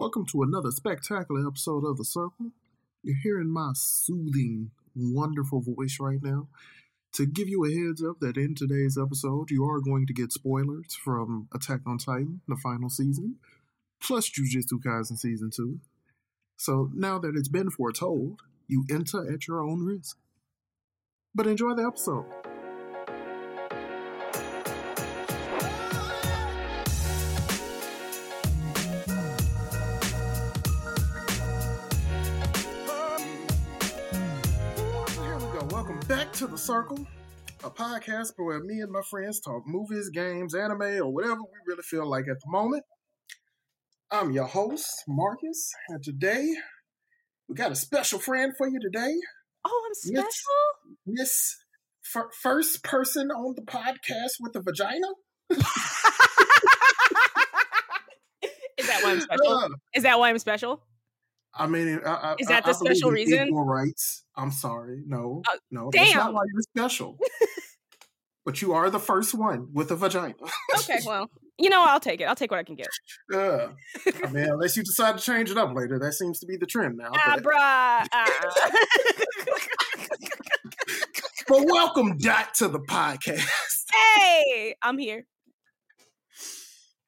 Welcome to another spectacular episode of The Circle. You're hearing my soothing, wonderful voice right now. To give you a heads up that in today's episode, you are going to get spoilers from Attack on Titan, the final season, plus Jujutsu Kaisen Season 2. So now that it's been foretold, you enter at your own risk. But enjoy the episode. The Circle, a podcast where me and my friends talk movies, games, anime, or whatever we really feel like at the moment. I'm your host, Marcus, and today we got a special friend for you today. Oh, I'm special. Miss, Miss fir- first person on the podcast with a vagina. Is that why I'm special? Uh, Is that why I'm special? I mean, I, I, Is that I- the special reason? Equal rights. I'm sorry. No, Oh, no, that's not why you're special. but you are the first one with a vagina. Okay, well, you know, I'll take it. I'll take what I can get. Uh, I mean, unless you decide to change it up later, that seems to be the trend now. Ah, But, bruh. ah. but welcome back to the podcast. hey, I'm here.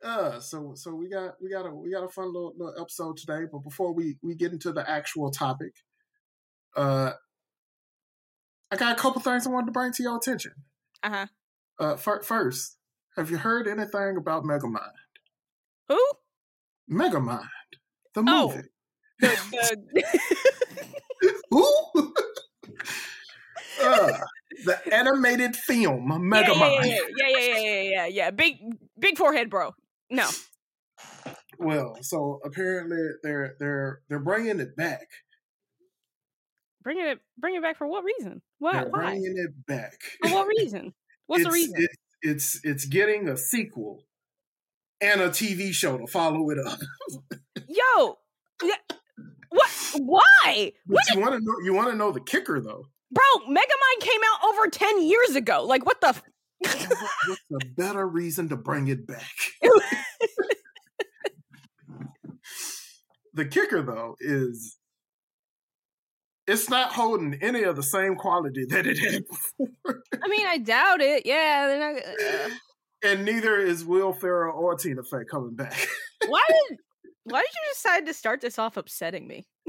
Uh, so so we got we got a we got a fun little, little episode today. But before we we get into the actual topic, uh, I got a couple things I wanted to bring to your attention. Uh huh. Uh, fir- first, have you heard anything about Megamind? Who? Megamind, the Oh. movie. The, the... Who? uh, the animated film yeah, Megamind. yeah, yeah, yeah, yeah, yeah, yeah, yeah. Big, big forehead, bro. No. Well, so apparently they're they're they're bringing it back. Bring it, bring it back for what reason? Why? They're Why? bringing it back. For what reason? What's the reason? it- it's it's getting a sequel and a TV show to follow it up. Yo, what? Why? What you want to know? You want to know the kicker though? Bro, Megamind came out over 10 years ago. Like, what the? What's a better reason to bring it back? the kicker though is it's not holding any of the same quality that it had before, I mean, I doubt it. Yeah, they're not. Uh, and neither is Will Ferrell or Tina Fey coming back. why did Why did you decide to start this off upsetting me?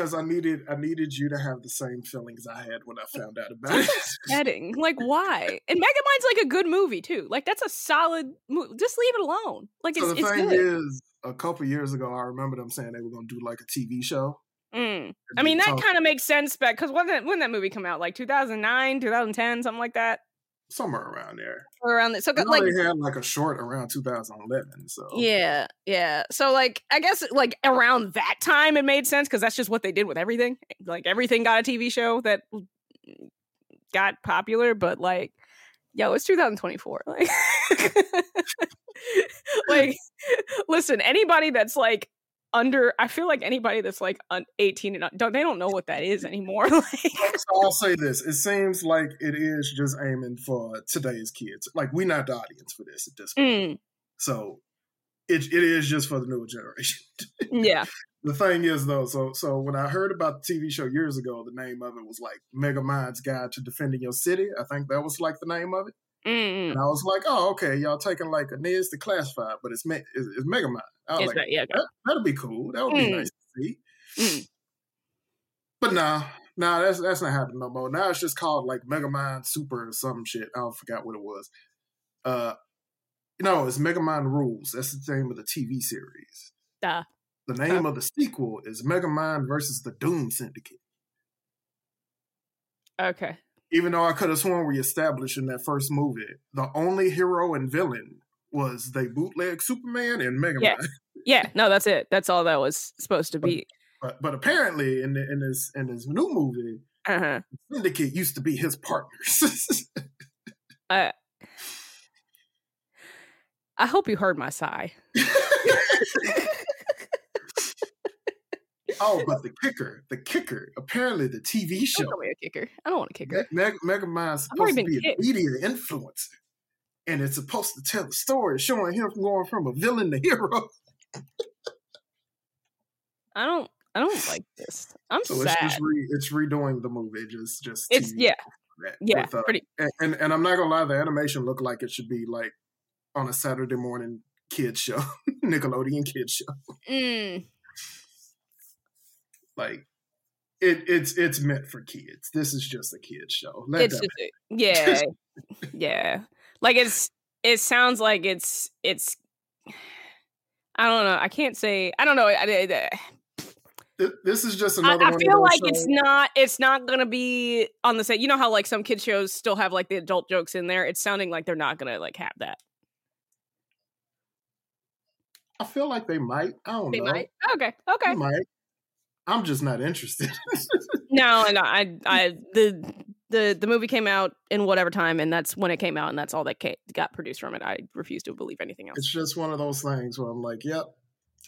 because I needed I needed you to have the same feelings I had when I found out about it. upsetting. Like, why? And Megamind's like a good movie too. Like, that's a solid. movie. Just leave it alone. Like, it's, so the it's thing good. is, a couple years ago, I remember them saying they were going to do like a TV show. Mm. I mean, that kind of makes sense, but because when that when that movie come out, like 2009, 2010, something like that, somewhere around there. around the, so I like they had like a short around 2011. So Yeah, yeah. So like I guess like around that time it made sense because that's just what they did with everything. Like everything got a TV show that mm, got popular, but like yo, it's 2024. Like like listen, anybody that's like under I feel like anybody that's like un- 18 and don't they don't know what that is anymore. like So I'll say this: it seems like it is just aiming for today's kids. Like we're not the audience for this at this point. Mm, So it it is just for the newer generation. yeah. the thing is though, so so when I heard about the TV show years ago, the name of it was like Megamind's Guide to Defending Your City. I think that was like the name of it. Mm, And I was like, oh, okay, y'all taking like a Ned's Declassified, but it's me- it's, it's Megamind. I like, that- yeah. that, that'll be cool. That would be Mm. nice to see. Mm. But nah, nah, that's that's not happening no more. Now it's just called like Megamind Super or some shit. I forgot what it was. Uh, no, it's Megamind Rules. That's the name of the TV series. Duh. The name of the sequel is Megamind versus the Doom Syndicate. Okay. Even though I could have sworn we established in that first movie, the only hero and villain was they bootleg Superman and Megamind. Yeah. Yeah, no, that's it. That's all that was supposed to be. But but apparently in the, in this in this new movie, Uh-huh. Syndicate used to be his partners. I I hope you heard my sigh. oh, but the kicker, the kicker, apparently the TV show. Don't show, call me a kicker. I don't want a kicker. Meg, Meg, Megamind supposed to be a media influencer. and it's supposed to tell the story, showing him going from a villain to hero. I don't. I don't like this. I'm So sad. it's just re, it's redoing the movie, just just It's yeah, yeah, with, uh, pretty. and, and and I'm not gonna lie, the animation looked like it should be like on a Saturday morning kids show, Nickelodeon kids show. Mm, Like it it's it's meant for kids. This is just a kids show. Let it's just yeah, yeah. Like it's. It sounds like it's. It's. I don't know. I can't say. I don't know. I, I, Th- This is just I, another I feel like it's uh, not. It's not gonna be on the same. You know how like some kid shows still have like the adult jokes in there. It's sounding like they're not gonna like have that. I feel like they might. I don't They know. might. Okay. They Okay. might. I'm just not interested. No, and I, I, the, the, the movie came out in whatever time, and that's when it came out, and that's all that ca- got produced from it. I refuse to believe anything else. it's just one of those things where I'm like, yep,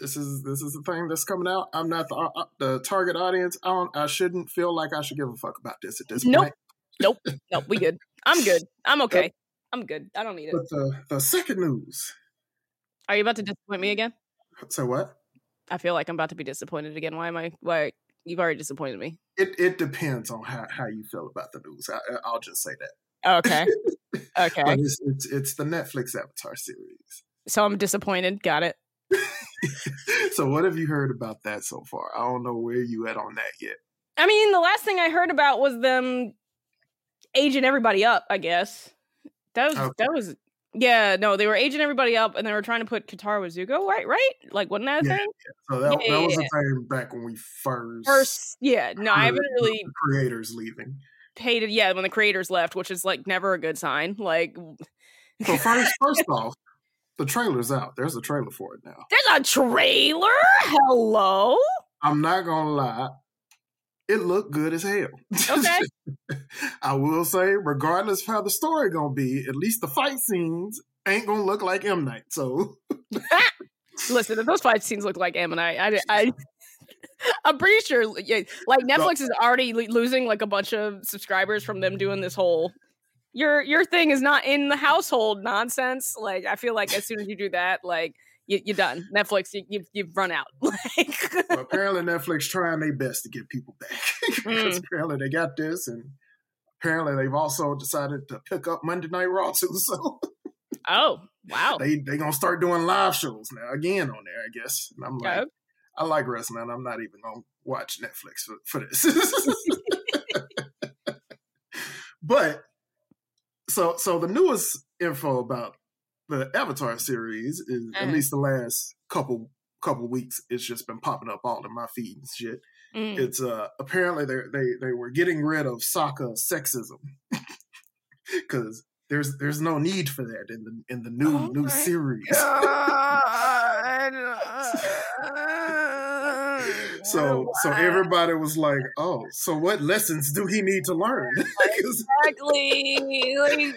this is this is the thing that's coming out. I'm not the uh, the target audience. I don't. I shouldn't feel like I should give a fuck about this at this point. Nope. nope, No, we good. I'm good. I'm okay. I'm good. I don't need it. But the the second news. Are you about to disappoint me again? So what? I feel like I'm about to be disappointed again. Why am I? Why you've already disappointed me? It it depends on how, how you feel about the news. I, I'll just say that. Okay. Okay. It's, it's it's the Netflix Avatar series. So I'm disappointed. Got it. so what have you heard about that so far? I don't know where you at on that yet. I mean, the last thing I heard about was them aging everybody up. I guess that was Okay. that was yeah. No, they were aging everybody up, and they were trying to put Katara with Zuko. Right, right. Like, wasn't that a Yeah, thing? So that, Yeah, that was yeah, the thing back when we first First, yeah. No, I haven't really creators leaving. hated. Yeah, when the creators left, which is like never a good sign. Like, So first, first off, the trailer's out. There's a trailer for it now. there's a trailer. Hello. I'm not gonna lie, it looked good as hell. Okay. I will say, regardless of how the story gonna be, at least the fight scenes ain't gonna look like M Night. So Listen, if those fight scenes look like M Night, I, I, I I'm pretty sure, yeah, like Netflix is already lo- losing like a bunch of subscribers from them doing this whole your your thing is not in the household nonsense. Like, I feel like as soon as you do that, like you, you're done. Netflix, you, you've you've run out. Well, apparently Netflix trying their best to get people back because Mm. apparently they got this, and apparently they've also decided to pick up Monday Night Raw too. So oh wow, they they gonna start doing live shows now again on there, I guess. And I'm like, Yeah. I like wrestling. I'm not even gonna watch Netflix for, for this. but so so the newest info about the Avatar series is at Uh-huh. least the last couple couple weeks. It's just been popping up all in my feed and shit. Mm. It's uh apparently they they they were getting rid of Sokka sexism because there's there's no need for that in the in the new Oh new series. So so everybody was like, "Oh, so what lessons do he need to learn?" exactly. Like,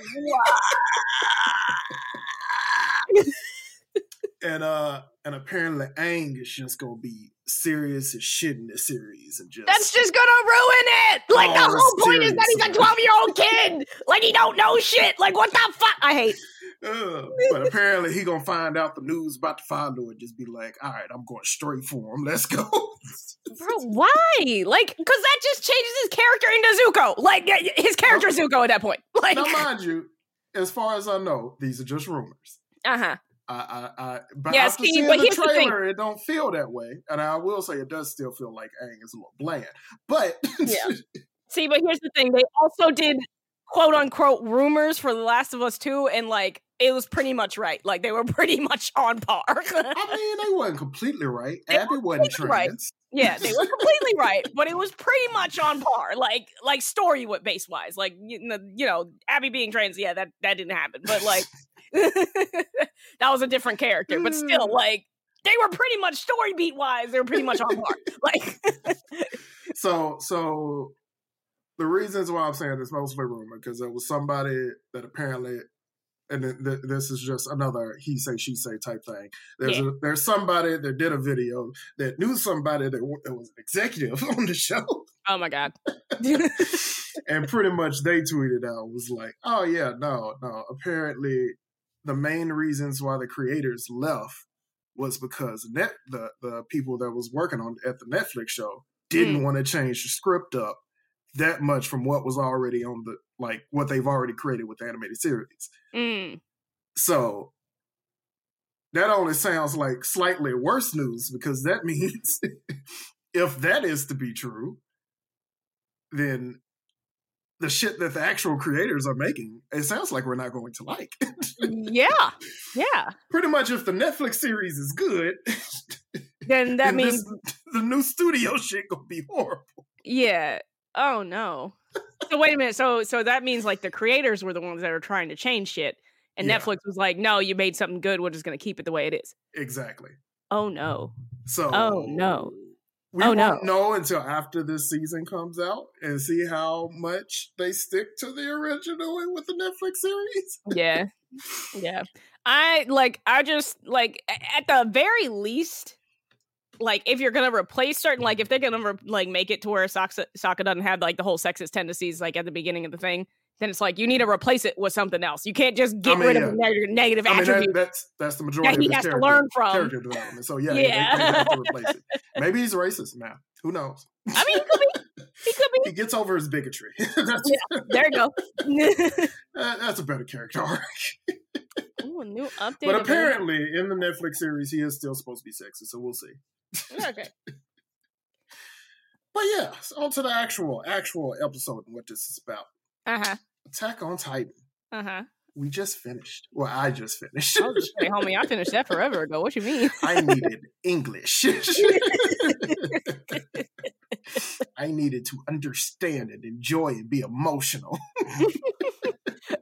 and uh and apparently Aang is just gonna be serious as shit in this series and just That's just gonna ruin it. Like the Oh, whole point is that he's a twelve year old kid. Like he don't know shit. Like what the fuck? I hate. Ugh. but apparently he gonna find out the news about the follow and just be like, "All right, I'm going straight for him. Let's go." Bro, why? Like, because that just changes his character into Zuko. Like, his character Zuko at that point. Like, now, mind you, as far as I know, these are just rumors. uh huh. I, I, I but Yeah, after see, seeing but the here's the thing. it don't feel that way. And I will say it does still feel like Aang is a little bland. But Yeah. See, but here's the thing: they also did quote unquote rumors for The Last of Us Two, and like it was pretty much right. Like they were pretty much on par. I mean, they wasn't completely right. They Abby wasn't completely right. trans. yeah, they were completely right, but it was pretty much on par. Like, like story base wise, like you know, you know, Abby being trans, yeah, that that didn't happen. But like, that was a different character. But still, mm. like. They were pretty much story beat wise. They were pretty much on par. Like, So, so the reasons why I'm saying this mostly rumor because there was somebody that apparently, and th- th- this is just another he say she say type thing. There's Yeah. a, there's somebody that did a video that knew somebody that, w- that was an executive on the show, oh my god. and pretty much they tweeted out was like, "Oh yeah, no, no. Apparently, the main reasons why the creators left was because net the the people that was working on at the Netflix show didn't Mm. want to change the script up that much from what was already on the like what they've already created with the animated series. Mm. So that only sounds like slightly worse news because that means if that is to be true, then the shit that the actual creators are making, it sounds like we're not going to like. Yeah. Yeah. Pretty much, if the Netflix series is good, Then that then means this, the new studio shit gonna be horrible. yeah. Oh no. So wait a minute. So so that means like the creators were the ones that are trying to change shit, and Yeah. Netflix was like, "No, you made something good. We're just going to keep it the way it is." Exactly. Oh no. So, Oh, no. We Oh, won't no. know until after this season comes out and see how much they stick to the original with the Netflix series. Yeah. Yeah. I like I just like at the very least like if you're gonna replace certain like if they're gonna re- like make it to where Sokka, Sokka doesn't have like the whole sexist tendencies like at the beginning of the thing, then it's like you need to replace it with something else. You can't just get mean, rid yeah. of the negative I mean, that, that's that's the majority that he has to character, learn from. character development. So yeah, Yeah. they, have to replace it. Maybe he's racist now. Who knows? I mean, he could be. He could be. He gets over his bigotry. that's, There you go. that- that's a better character arc. Ooh, a new update. But apparently, in the Netflix series, he is still supposed to be sexy. So we'll see. okay. But yeah, so on to the actual actual episode and what this is about. Uh huh. Attack on Titan. Uh huh. We just finished. Well, I just finished. I was just homie, I finished that forever ago. What you mean? I needed English. I needed to understand and enjoy and be emotional.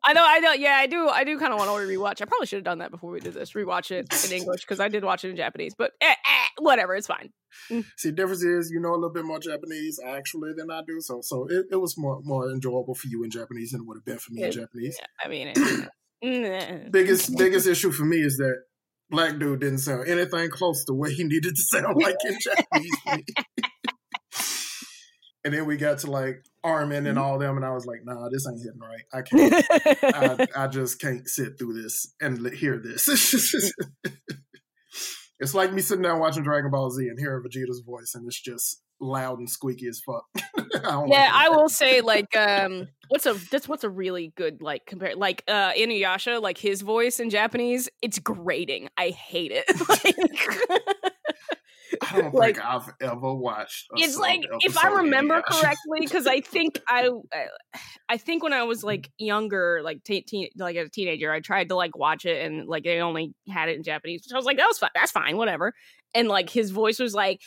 I know, I know. Yeah, I do. I do kind of want to rewatch. I probably should have done that before we did this. Rewatch it in English because I did watch it in Japanese. But eh, eh, whatever, it's fine. See, the difference is you know a little bit more Japanese actually than I do, so so it, it was more more enjoyable for you in Japanese than it would have been for me in Yeah. Japanese. I mean, it, mm, Biggest biggest issue for me is that black dude didn't sound anything close to what he needed to sound like in Japanese and then we got to like Armin and all them, and I was like, nah, this ain't hitting right. I can't. I, I just can't sit through this and hear this. it's like me sitting down watching Dragon Ball Z and hearing Vegeta's voice, and it's just loud and squeaky as fuck. I yeah, I will say like um what's a that's what's a really good like compare like uh Inuyasha like his voice in Japanese it's grating. I hate it. Like, I don't like- think I've ever watched. it's like if I remember correctly because I think I I think when I was like younger like teen, teen like as a teenager I tried to like watch it and like they only had it in Japanese so I was like that was fine that's fine whatever and like his voice was like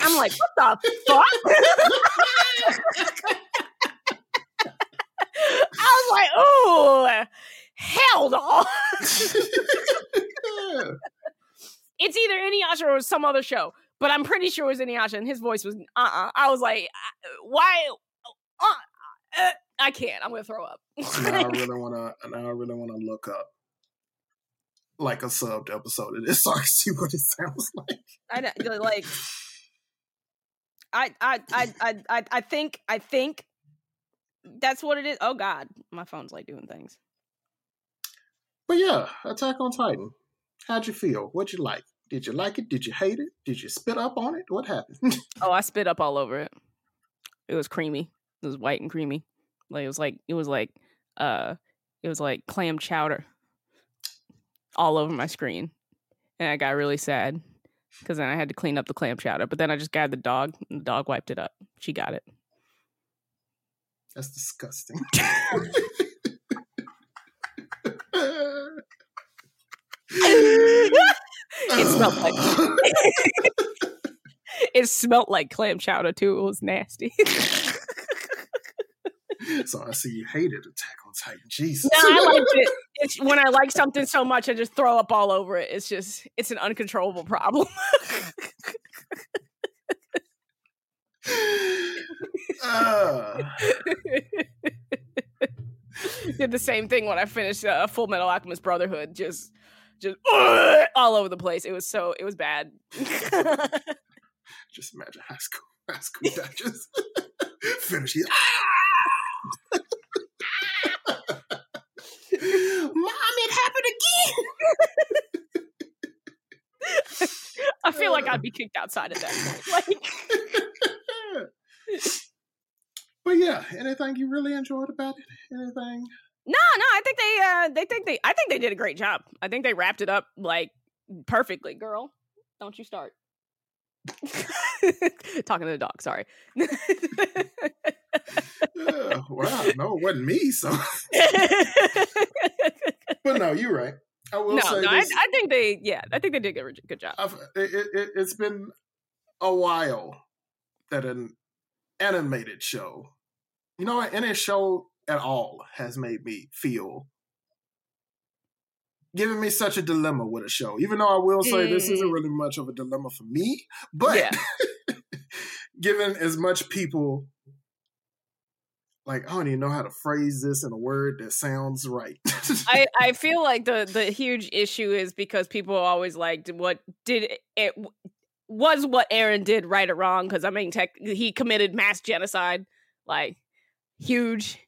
I'm like what the fuck I was like oh hell no. It's either Inuyasha or some other show, but I'm pretty sure it was Inuyasha, and his voice was uh uh I was like, uh, why? Uh, uh, I can't. I'm gonna throw up. now I really want to. Now I really want to look up like a subbed episode of this so I can see what it sounds like. I don't- like. I I I I I think I think that's what it is. Oh God, my phone's like doing things. But yeah, Attack on Titan. How'd you feel? What'd you like? Did you like it? Did you hate it? Did you spit up on it? What happened? Oh, I spit up all over it. It was creamy. It was white and creamy. Like it was like it was like uh it was like clam chowder all over my screen. And I got really sad because then I had to clean up the clam chowder. But then I just grabbed the dog and the dog wiped it up. She got it. That's disgusting. It smelled like it smelled like clam chowder too. It was nasty. so I see you hated Attack on Titan. Jesus. No, I liked it. It's when I like something so much, I just throw up all over it. It's just, it's an uncontrollable problem. Uh, Did the same thing when I finished uh, Full Metal Alchemist Brotherhood. Just, just all over the place. It was so, it was bad. just imagine high school, high school. Finish it. Mom, it happened again. I feel like I'd be kicked outside at that point. Like, but yeah, anything you really enjoyed about it? Anything? No, no, I think they, uh, they think they, I think they did a great job. I think they wrapped it up like perfectly. Girl, don't you start. Talking to the dog. Sorry. Yeah, wow, no, it wasn't me. So, but no, you're right. I will no, say no, I, this. I think they, yeah, I think they did a good, good job. I've, it, it, it's been a while that an animated show, you know, any show at all, has made me feel, giving me such a dilemma with a show. Even though I will say this isn't Mm. really much of a dilemma for me, but Yeah. given as much people. Like I don't even know how to phrase this in a word that sounds right. I, I feel like the the huge issue is because people always like what did it, it was what Eren did right or wrong because I mean tech he committed mass genocide like huge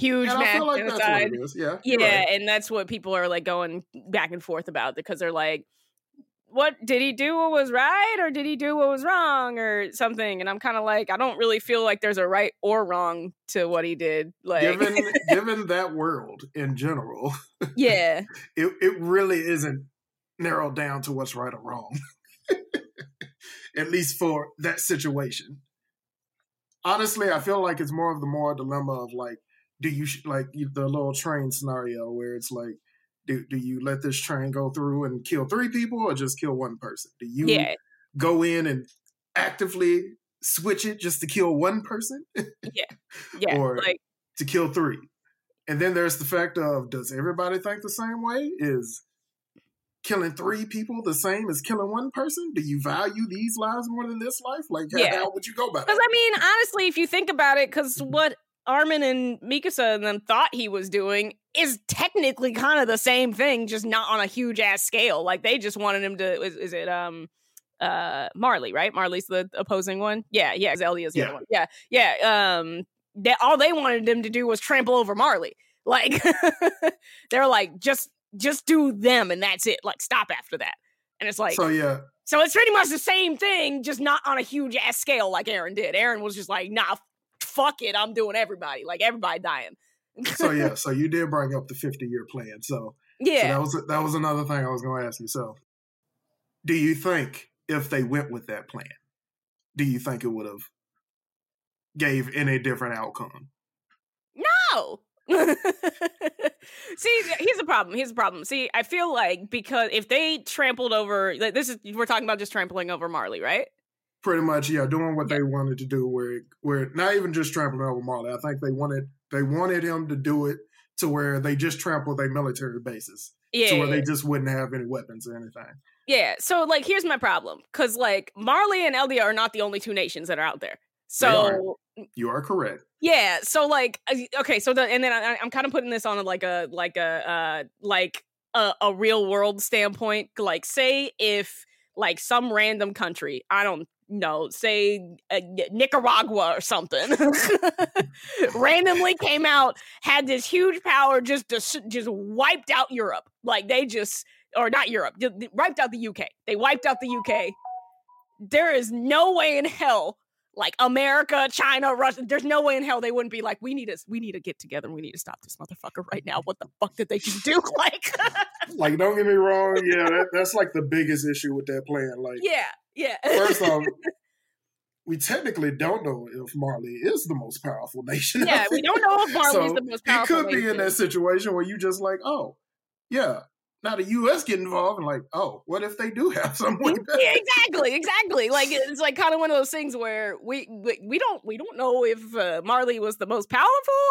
huge and I mass feel like that's what genocide. Yeah. yeah right. and that's what people are like going back and forth about because they're like what did he do what was right or did he do what was wrong or something and I'm kind of like I don't really feel like there's a right or wrong to what he did like given given that world in general, yeah it it really isn't narrowed down to what's right or wrong. At least for that situation. Honestly, I feel like it's more of the moral dilemma of like, do you sh- like the little train scenario where it's like, do do you let this train go through and kill three people or just kill one person? Do you yeah go in and actively switch it just to kill one person? yeah Yeah. or- like to kill three. And then there's the fact of does everybody think the same way? Is killing three people the same as killing one person? Do you value these lives more than this life? Like, how, Yeah. how would you go about Because? I mean, honestly, if you think about it, because mm-hmm. what Armin and Mikasa and them thought he was doing is technically kind of the same thing, just not on a huge ass scale. Like they just wanted him to. Is, is it um uh Marley? Right? Marley's the opposing one. Yeah, yeah. Eldia's the Yeah. other one. Yeah, yeah. Um, that all they wanted him to do was trample over Marley. Like they're like just just do them and that's it. Like stop after that. And it's like so yeah, so it's pretty much the same thing, just not on a huge ass scale like Eren did. Eren was just like, nah, fuck it, I'm doing everybody. Like everybody dying. so yeah, so you did bring up the 50 year plan. So, so yeah. that was that was another thing I was going to ask you. So, do you think if they went with that plan, do you think it would have gave any different outcome? no. See, here's the problem. Here's the problem. See, I feel like because if they trampled over, like this is we're talking about just trampling over Marley, right? Pretty much yeah doing what they wanted to do where where not even just trampling over Marley I think they wanted they wanted him to do it to where they just trampled their military bases Yeah. to where they just wouldn't have any weapons or anything Yeah. So like here's my problem. Cause like Marley and Eldia are not the only two nations that are out there. So you are correct yeah. So like uh, okay, so the and then I, I'm kind of putting this on like a like a uh like a, a real world standpoint. Like say if like some random country, I don't know, say uh, Nicaragua or something, randomly came out, had this huge power, just just, just wiped out Europe. Like they just or not Europe, wiped out the UK. They wiped out the UK. There is no way in hell, like America, China, Russia. There's no way in hell they wouldn't be like, we need to, we need to get together. and We need to stop this motherfucker right now. What the fuck did they just do? Like, like don't get me wrong yeah that, that's like the biggest issue with that plan like yeah, yeah. first off we technically don't know if Marley is the most powerful nation yeah, we don't know if Marley So, the most powerful. could be in that situation where you just like oh yeah now the U.S. get involved and like oh what if they do have some weapons yeah, exactly, exactly. Like it's like kind of one of those things where we we, we don't we don't know if uh, Marley was the most powerful,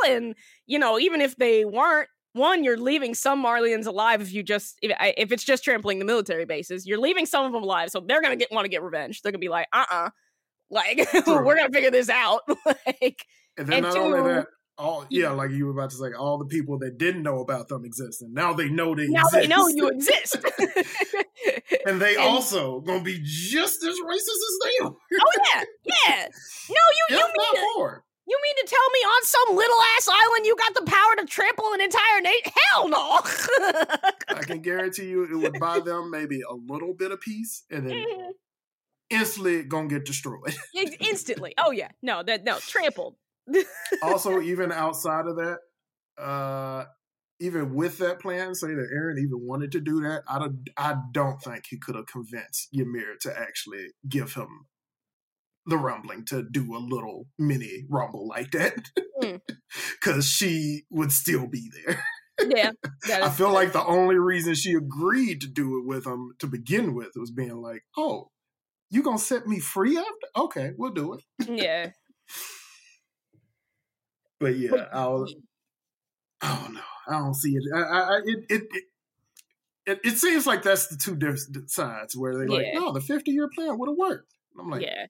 and you know even if they weren't. One, you're leaving some Marleyans alive if you just if, if it's just trampling the military bases. You're leaving some of them alive, so they're gonna get want to get revenge. They're gonna be like, uh, uh like we're gonna figure this out. like, And then And not only that, all yeah, like you were about to say, all the people that didn't know about them exist, and now they know they now exist. they know you exist. and they and- also gonna be just as racist as they are. oh yeah, yeah. No, you you mean more. You mean to tell me on some little ass island you got the power to trample an entire nation? Hell no! I can guarantee you it would buy them maybe a little bit of peace and then Mhm. instantly gonna get destroyed. Instantly. Oh yeah. No, that no trampled. also, even outside of that, uh, even with that plan, say that Eren even wanted to do that, I don't, I don't think he could have convinced Ymir to actually give him the rumbling to do a little mini rumble like that, Mm. because she would still be there. yeah. I feel like the only reason she agreed to do it with him to begin with was being like, "Oh, you gonna set me free after? Okay, we'll do it." yeah. But yeah, I'll, I don't know. I don't see it. I, I, it, it, it, it, it seems like that's the two different sides where they're like, Yeah. no, the 50 year plan would have worked. And I'm like, yeah.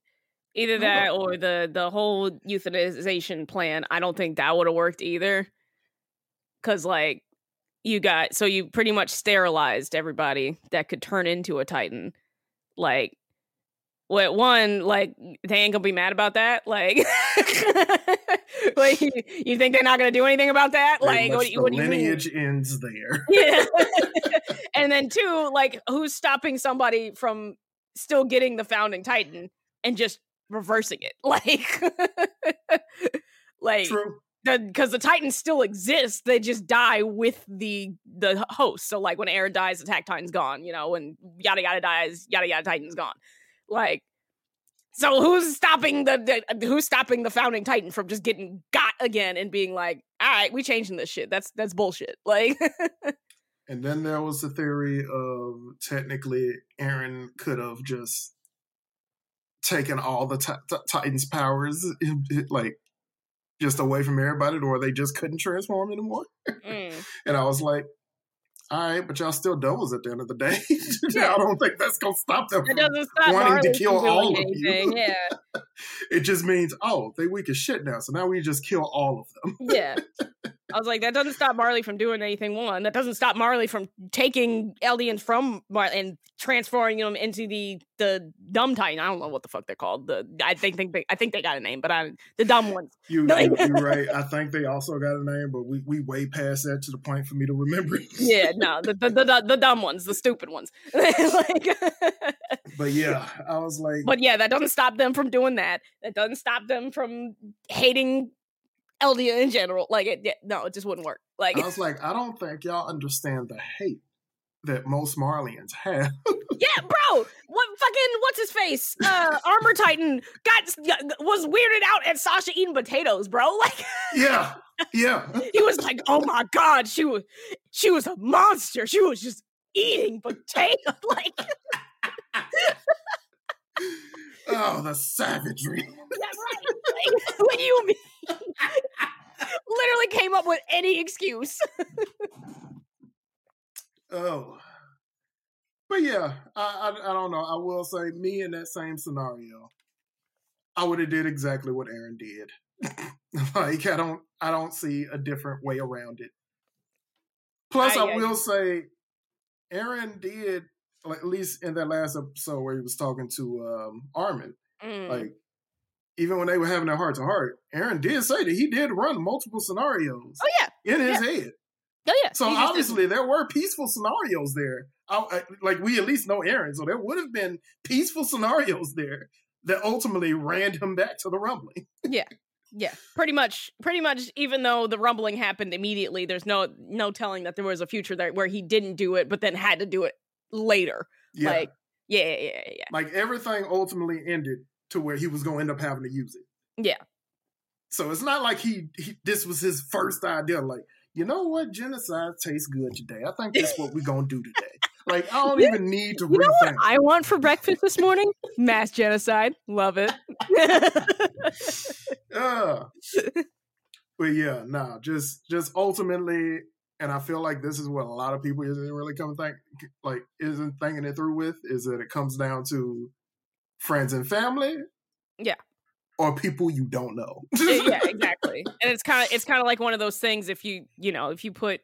Either oh, that up. or the the whole euthanization plan. I don't think that would have worked either. Cause like you got so you pretty much sterilized everybody that could turn into a titan. Like what one, like they ain't gonna be mad about that. Like like you, think they're not gonna do anything about that? Like what, do you- the what do you mean? lineage ends there. Yeah. and then two, like who's stopping somebody from still getting the founding titan and just reversing it? Like like True. because the, titans still exist they just die with the the host so like when Eren dies attack titan's gone you know when yada yada dies yada yada titan's gone like so who's stopping the, the uh, who's stopping the founding titan from just getting got again and being like all right we changing this shit that's that's bullshit like And then there was the theory of technically Eren could have just taken all the ti- ti- Titans' powers, like just away from everybody, or they just couldn't transform anymore. Mm. And I was like, all right, but y'all still doubles at the end of the day. Yeah. I don't think that's gonna stop them. It from- doesn't stop wanting to kill all of you. Yeah, It just means, oh, they weak as shit now, so now we just kill all of them. yeah. I was like, that doesn't stop Marley from doing anything. One, that doesn't stop Marley from taking Eldians from Marley and transferring them into the the dumb Titan. I don't know what the fuck they're called. The I think think they, I think they got a name, but I the dumb ones. You, No. you you're right. I think they also got a name, but we we way past that to the point for me to remember. it. Yeah, no, the the, the, the dumb ones, the stupid ones. like, But yeah, I was like, but yeah, that doesn't stop them from doing that. That doesn't stop them from hating Eldia in general. Like, it, yeah, no, it just wouldn't work. Like, I was like, I don't think y'all understand the hate that most Marleyans have. Yeah, bro. What fucking what's his face? Uh Armor Titan got was weirded out at Sasha eating potatoes, bro. Like yeah, yeah. he was like, "Oh my god, she was she was a monster. She was just eating potatoes." Like Oh, the savagery. yeah, right. Like, what do you mean? Literally came up with any excuse. Oh. But yeah, I, I I don't know. I will say, me in that same scenario, I would have did exactly what Eren did. like I don't I don't see a different way around it. Plus, I- I, I- will say, Eren did like, at least in that last episode where he was talking to um, Armin. Mm. Like even when they were having their heart to heart, Eren did say that he did run multiple scenarios oh yeah. in his head. Oh yeah. So didn't- obviously there were peaceful scenarios there. I, I- like we at least know Eren, so there would have been peaceful scenarios there that ultimately ran him back to the rumbling. Yeah. Yeah, pretty much. Pretty much. Even though the rumbling happened immediately, there's no no telling that there was a future there where he didn't do it, but then had to do it later. Yeah, Like, yeah, yeah, yeah, yeah. like everything ultimately ended to where he was going to end up having to use it. Yeah. So it's not like he, he this was his first idea. Like you know what, genocide tastes good today. I think that's what we're gonna do today. Like I don't even need to You know what I want for breakfast this morning? Mass genocide. Love it. Yeah. but yeah, nah, just just ultimately, and I feel like this is what a lot of people isn't really coming think like isn't thinking it through with is that it comes down to friends and family. Yeah. Or people you don't know. yeah, exactly. And it's kind of it's kind of like one of those things. If you you know if you put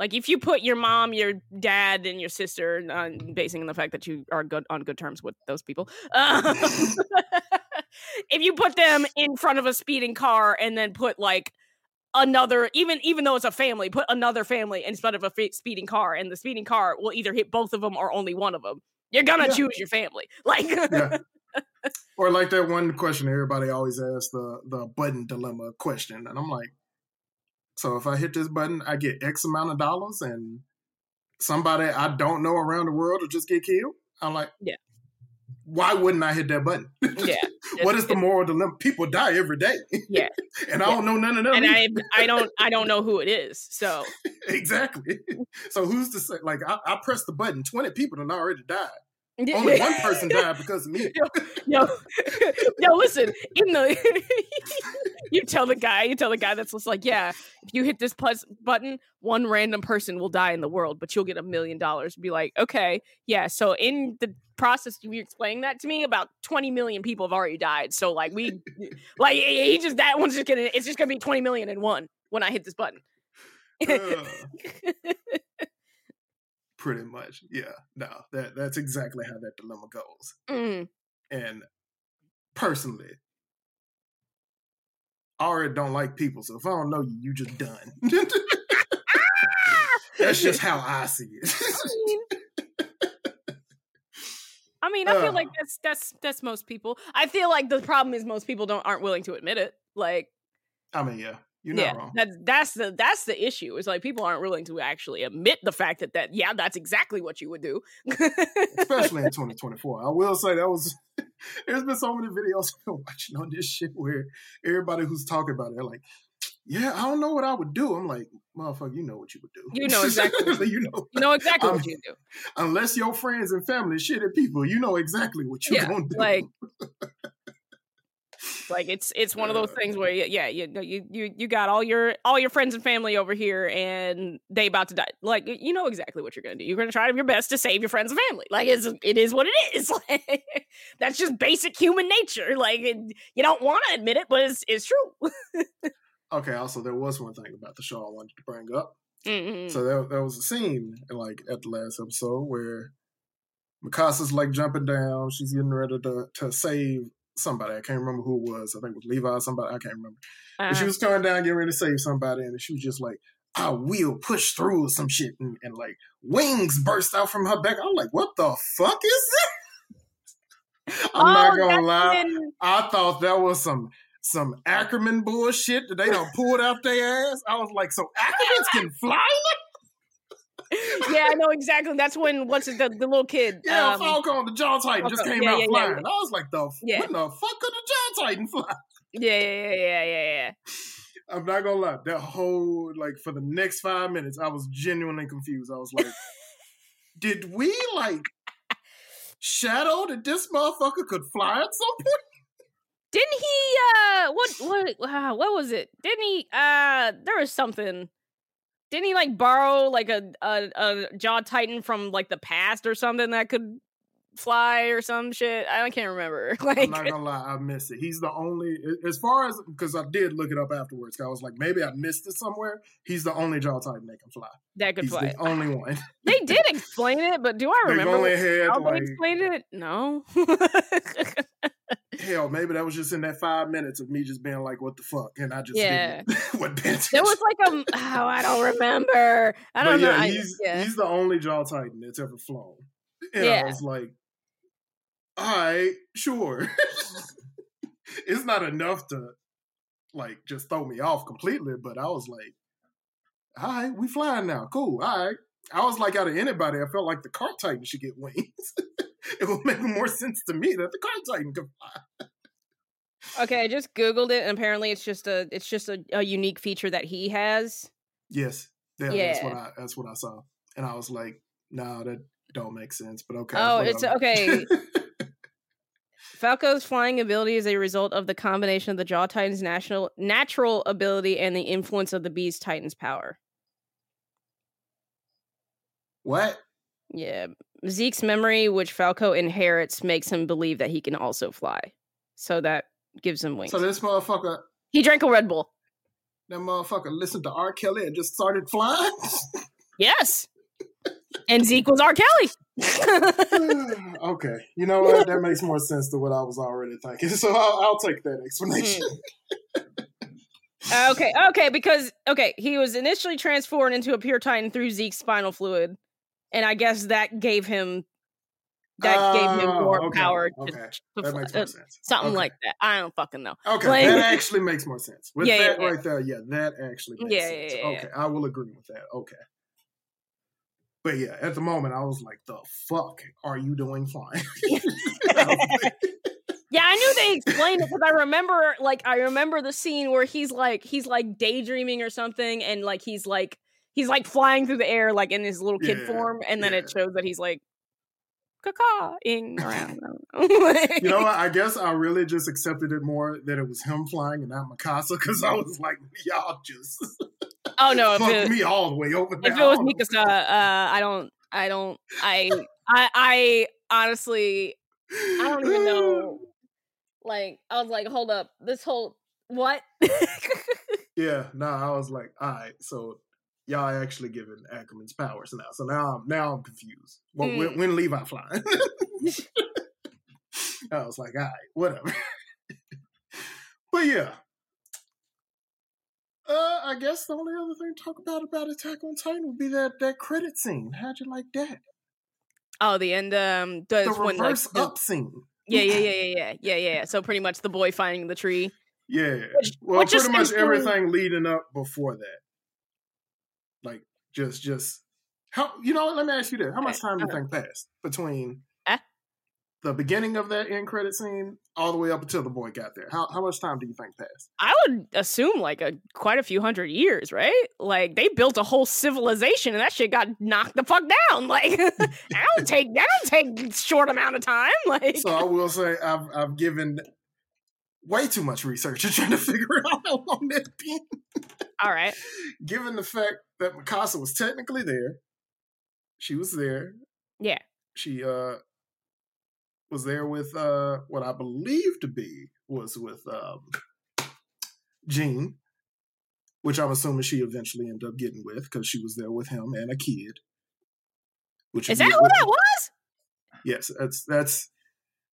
like if you put your mom, your dad, and your sister, uh, basing on the fact that you are good on good terms with those people, um, if you put them in front of a speeding car and then put like another even even though it's a family put another family instead of a f- speeding car and the speeding car will either hit both of them or only one of them you're gonna Yeah. choose your family like Yeah. Or like that one question everybody always asks the the button dilemma question, and I'm like, so if I hit this button, I get X amount of dollars, and somebody I don't know around the world will just get killed. I'm like, Yeah. Why wouldn't I hit that button? yeah what is the moral dilemma? People die every day. Yeah. and I Yeah. don't know none of them. and either. i i don't i don't know who it is so exactly. So who's to say? Like I, I pressed the button, twenty people have already died. Only one person died because of me. yo, yo, listen. In the, you tell the guy, you tell the guy that's just like, yeah, if you hit this plus button, one random person will die in the world, but you'll get a million dollars. Be like, okay, yeah. So in the process you explaining that to me, about twenty million people have already died. So like we, like he just that one's just gonna, it's just gonna be twenty million in one when I hit this button. Ugh. Pretty much, yeah. No, that that's exactly how that dilemma goes. Mm. And personally, I already don't like people, so if I don't know you, you just done. that's just how I see it. I mean, I feel like that's that's that's most people. I feel like the problem is most people don't aren't willing to admit it. Like, I mean, yeah, you're not yeah, wrong. that's that's the that's the issue. Is like people aren't willing to actually admit the fact that that yeah, that's exactly what you would do. Especially in 2024. I will say that was there's been so many videos I've been watching on this shit where everybody who's talking about it, like, yeah, I don't know what I would do. I'm like, motherfucker, you know what you would do. You know exactly. you know, you know exactly Um, what you do. unless your friends and family shit at people, you know exactly what you're Yeah, gonna do. like- Like it's it's one of those things where y- yeah, you you you you got all your all your friends and family over here and they about to die. Like you know exactly what you're gonna do. You're gonna try your best to save your friends and family. Like it's it is what it is. Like, that's just basic human nature. Like it, you don't want to admit it, but it's it's true. okay, also there was one thing about the show I wanted to bring up. Mhm. So there, there was a scene like at the last episode where Mikasa's like jumping down. She's getting ready to to save somebody. I can't remember who it was. I think it was Levi or somebody. I can't remember. But she Uh, was coming down, getting ready to save somebody, and she was just like, I will push through some shit. And, and like wings burst out from her back. I'm like, what the fuck is that? I'm not oh, gonna lie. when- I thought that was some some Ackerman bullshit that they don't pulled out their ass. I was like, so Ackermans can fly? yeah, I know exactly. That's when what's it, the, the little kid? Yeah, um, Falcon, the Jaw Titan just came Yeah, out yeah, flying. yeah. I was like, the f- Yeah. when the fuck could the Jaw Titan fly? yeah, yeah, yeah, yeah, yeah, yeah. I'm not gonna lie, that whole like for the next five minutes, I was genuinely confused. I was like, did we like shadow that this motherfucker could fly at some point? Didn't he? Uh, what? What? Uh, what was it? Didn't he? Uh, there was something. Didn't he like borrow like a a, a jaw titan from like the past or something that could fly or some shit? I can't remember. Like, I'm not gonna lie, I missed it. He's the only, as far as because I did look it up afterwards. I was like, maybe I missed it somewhere. He's the only Jaw Titan that can fly. that could He's fly. the only one. They did explain it, but do I remember? They've remember only had how they like explained it? No. hell, maybe that was just in that five minutes of me just being like, "What the fuck," and I just Yeah. what there was like a oh, I don't remember. I don't know. yeah, I- he's yeah. he's the only Jaw Titan that's ever flown, and I was like, "All right, sure." it's not enough to like just throw me off completely, but I was like, "All right, we flying now, cool." All right. I was like, out of anybody, I felt like the Cart Titan should get wings. it will make more sense to me that the Cart Titan could fly. Okay, I just googled it, and apparently it's just a it's just a, a unique feature that he has. Yes, yeah, that's what I that's what I saw, and I was like, "No, that don't make sense." But okay. Oh, it's okay. Falco's flying ability is a result of the combination of the Jaw Titan's national natural ability and the influence of the Beast Titan's power. what? Yeah, Zeke's memory, which Falco inherits, makes him believe that he can also fly. So that gives him wings. So this motherfucker, he drank a Red Bull. that motherfucker listened to R. Kelly and just started flying. Yes. and Zeke was R. Kelly. okay, you know what? That makes more sense than what I was already thinking. So I'll, I'll take that explanation. Mm. okay, okay, because okay, he was initially transformed into a pure titan through Zeke's spinal fluid, and I guess that gave him that gave him more Oh, okay, power. Okay, to that fl- makes uh, more sense. something Okay. like that. I don't fucking know. Okay, Like- that actually makes more sense. With Yeah, yeah, that yeah. right there, yeah, that actually makes Yeah, sense. yeah, yeah, yeah. okay, I will agree with that. Okay. But yeah, at the moment, I was like, "The fuck are you doing flying?" Yeah, I knew they explained it because I remember, like, I remember the scene where he's like, he's like daydreaming or something, and like he's like, he's like flying through the air, like in his little kid Yeah, form, and then it yeah. shows that he's like, caca-ing around. You know what? I guess I really just accepted it more that it was him flying and not Mikasa because I was like, "Y'all just oh no, if fucked it, me all the way over there." if it was I don't know. Mikasa, uh, I don't, I don't, I, I, I honestly, I don't even know. Like, I was like, hold up, this whole what? Yeah, no, I was like, all right, so y'all actually giving Ackerman's powers now. So now I'm now I'm confused. Well, Mm. when, when Levi flying? I was like, all right, whatever. but yeah. Uh, I guess the only other thing to talk about about Attack on Titan would be that that credit scene. How'd you like that? oh, the end. Um, does The when like reverse the- up scene. yeah, yeah, yeah, yeah, yeah, yeah, yeah. So pretty much the boy finding the tree. Yeah. Which- well, which pretty much everything leading up before that. Like just just how you know let me ask you this. How much time do you think passed between Eh? the beginning of that end credit scene all the way up until the boy got there? How how much time do you think passed? I would assume like a quite a few hundred years, right? Like they built a whole civilization and that shit got knocked the fuck down. Like that don't take that don't take short amount of time. Like So I will say I've I've given way too much research in trying to figure out how long that been. All right. Given the fact that Mikasa was technically there, she was there. Yeah. She uh was there with uh what I believe to be was with um Jean, which I'm assuming she eventually ended up getting with because she was there with him and a kid. Which Is that who that was? Yes, that's that's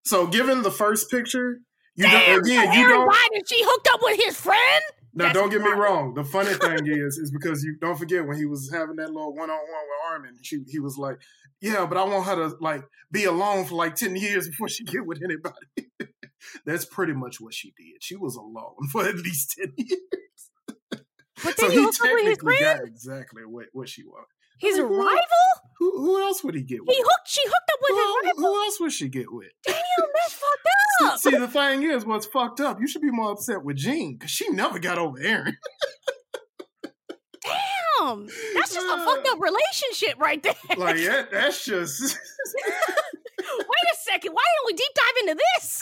so. Given the first picture, you Damn, don't, again so you Eren don't. Biden, she hooked up with his friend? Now, That's don't get me wrong. The funny thing is, is because you don't forget when he was having that little one on one with Armin, she he was like, "Yeah, but I want her to like be alone for like ten years before she get with anybody." That's pretty much what she did. She was alone for at least ten years. But so then he he hooked up with his technically got exactly what, what she wanted. His Who- rival? Who, who else would he get with? He hooked she hooked up with who, his rival. who else would she get with? Daniel, that's fucked up. See, the thing is, what's fucked up? You should be more upset with Jean because she never got over Eren. Damn. That's just a fucked up relationship right there. like that, that's just Wait a second. Why didn't we deep dive into this?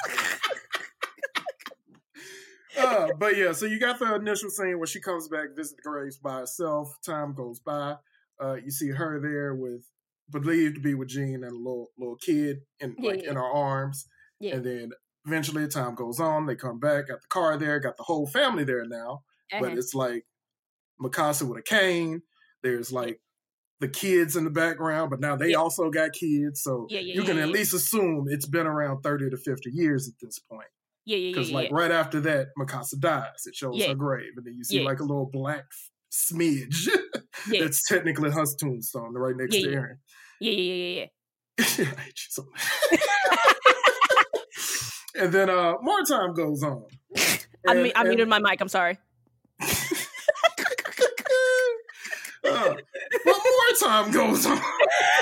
uh, but yeah, so you got the initial scene where she comes back, visit the graves by herself. Time goes by. Uh, you see her there with believed to be with Jean and a little little kid in Yeah, like yeah. in her arms. Yeah. And then eventually time goes on, they come back, got the car there, got the whole family there now. Uh-huh. But it's like Mikasa with a cane. There's like the kids in the background, but now they Yeah. also got kids. So Yeah, yeah, you can at least assume it's been around 30 to 50 years at this point. yeah, yeah, yeah, Because like right after that, Mikasa dies. It shows her grave, and then you see like a little black smidge yeah. that's technically her tombstone right next Yeah, to. Eren. yeah, yeah, yeah, yeah. I hate you so much. and then uh more time goes on. I And- mean, I muted my mic. I'm sorry. uh, but more time goes on.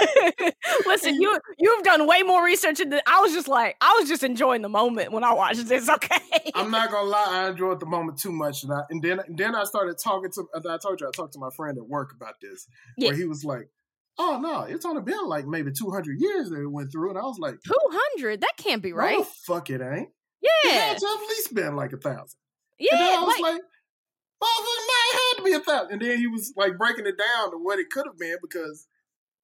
Listen, you you've done way more research than I was just like, I was just enjoying the moment when I watched this. Okay. I'm not gonna lie, I enjoyed the moment too much, and I and then and then I started talking to. I told you I talked to my friend at work about this, Yeah. where he was like, "Oh no, it's only been like maybe 200 years that it went through," and I was like, Two hundred. That can't be right. the fuck it ain't. It Yeah. had to have at least been like a thousand. And Yeah. I was Like, like, "Motherfucker, it had to be a thousand. And then he was like breaking it down to what it could have been because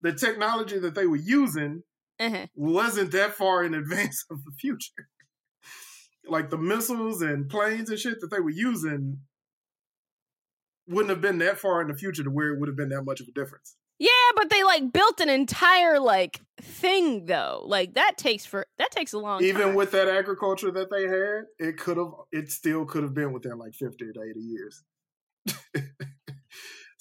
the technology that they were using uh-huh. wasn't that far in advance of the future. like the missiles and planes and shit that they were using wouldn't have been that far in the future to where it would have been that much of a difference. Yeah, but they like built an entire like thing though. Like that takes for that takes a long Even time. with that agriculture that they had, it could have, it still could have been within like 50 to 80 years.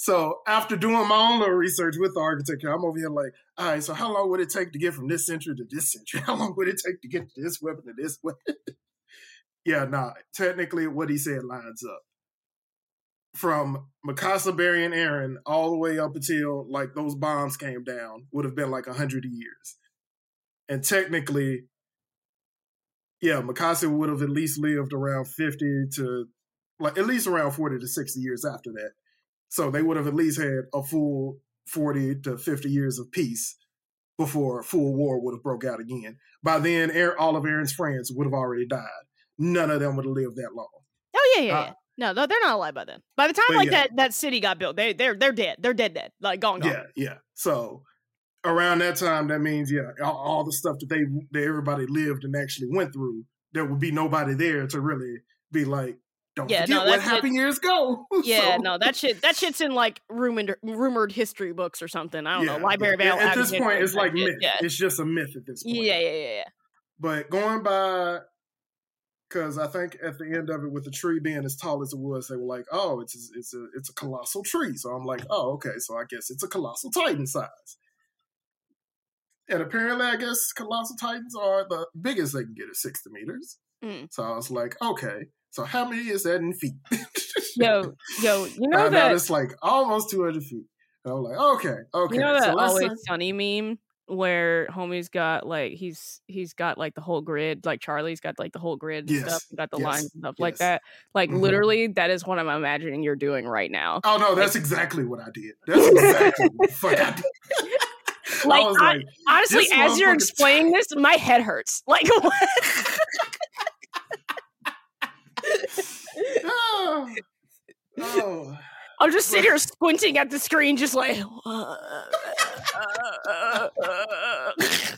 so after doing my own little research with the architecture, I'm over here like, all right, so how long would it take to get from this century to this century? How long would it take to get to this weapon to this weapon? yeah, nah, technically what he said lines up. From Mikasa, Barry, and Eren all the way up until like those bombs came down would have been like a hundred years. And technically, yeah, Mikasa would have at least lived around 50 to like at least around 40 to 60 years after that. So they would have at least had a full 40 to 50 years of peace before full war would have broke out again. By then, all of Eren's friends would have already died. None of them would have lived that long. Oh yeah, yeah, Uh, yeah. No, no, they're not alive by then. By the time like yeah. that that city got built, they they're they're dead. They're dead dead. Like gone gone. Yeah, yeah. So around that time, that means yeah, all, all the stuff that they that everybody lived and actually went through, there would be nobody there to really be like, don't Yeah, forget no, what it. happened years ago. Yeah, So- no, that shit that shit's in like rumored rumored history books or something. I don't Yeah, know. Library yeah. of At this point, it's like myth. Yeah. It's just a myth at this point. yeah, yeah, yeah, yeah. But going by, because I think at the end of it, with the tree being as tall as it was, they were like, "Oh, it's a, it's a it's a colossal tree." So I'm like, "Oh, okay." So I guess it's a colossal titan size. And apparently, I guess colossal titans are the biggest they can get is sixty meters. Mm. So I was like, "Okay." So how many is that in feet? Yo, yo, you know that it's like almost two hundred feet. And I'm like, "Okay, okay." you know that so always say- sunny meme where homie's got like he's he's got like the whole grid, like Charlie's got like the whole grid and Yes, stuff, got the yes, lines and stuff like that. Like Mhm. literally, that is what I'm imagining you're doing right now. Oh no, that's exactly what I did. That's exactly what fuck I did. Like, I I- like, Honestly, as you're explaining this, my head hurts. Like, oh, oh. I'm just sitting here squinting at the screen, just like.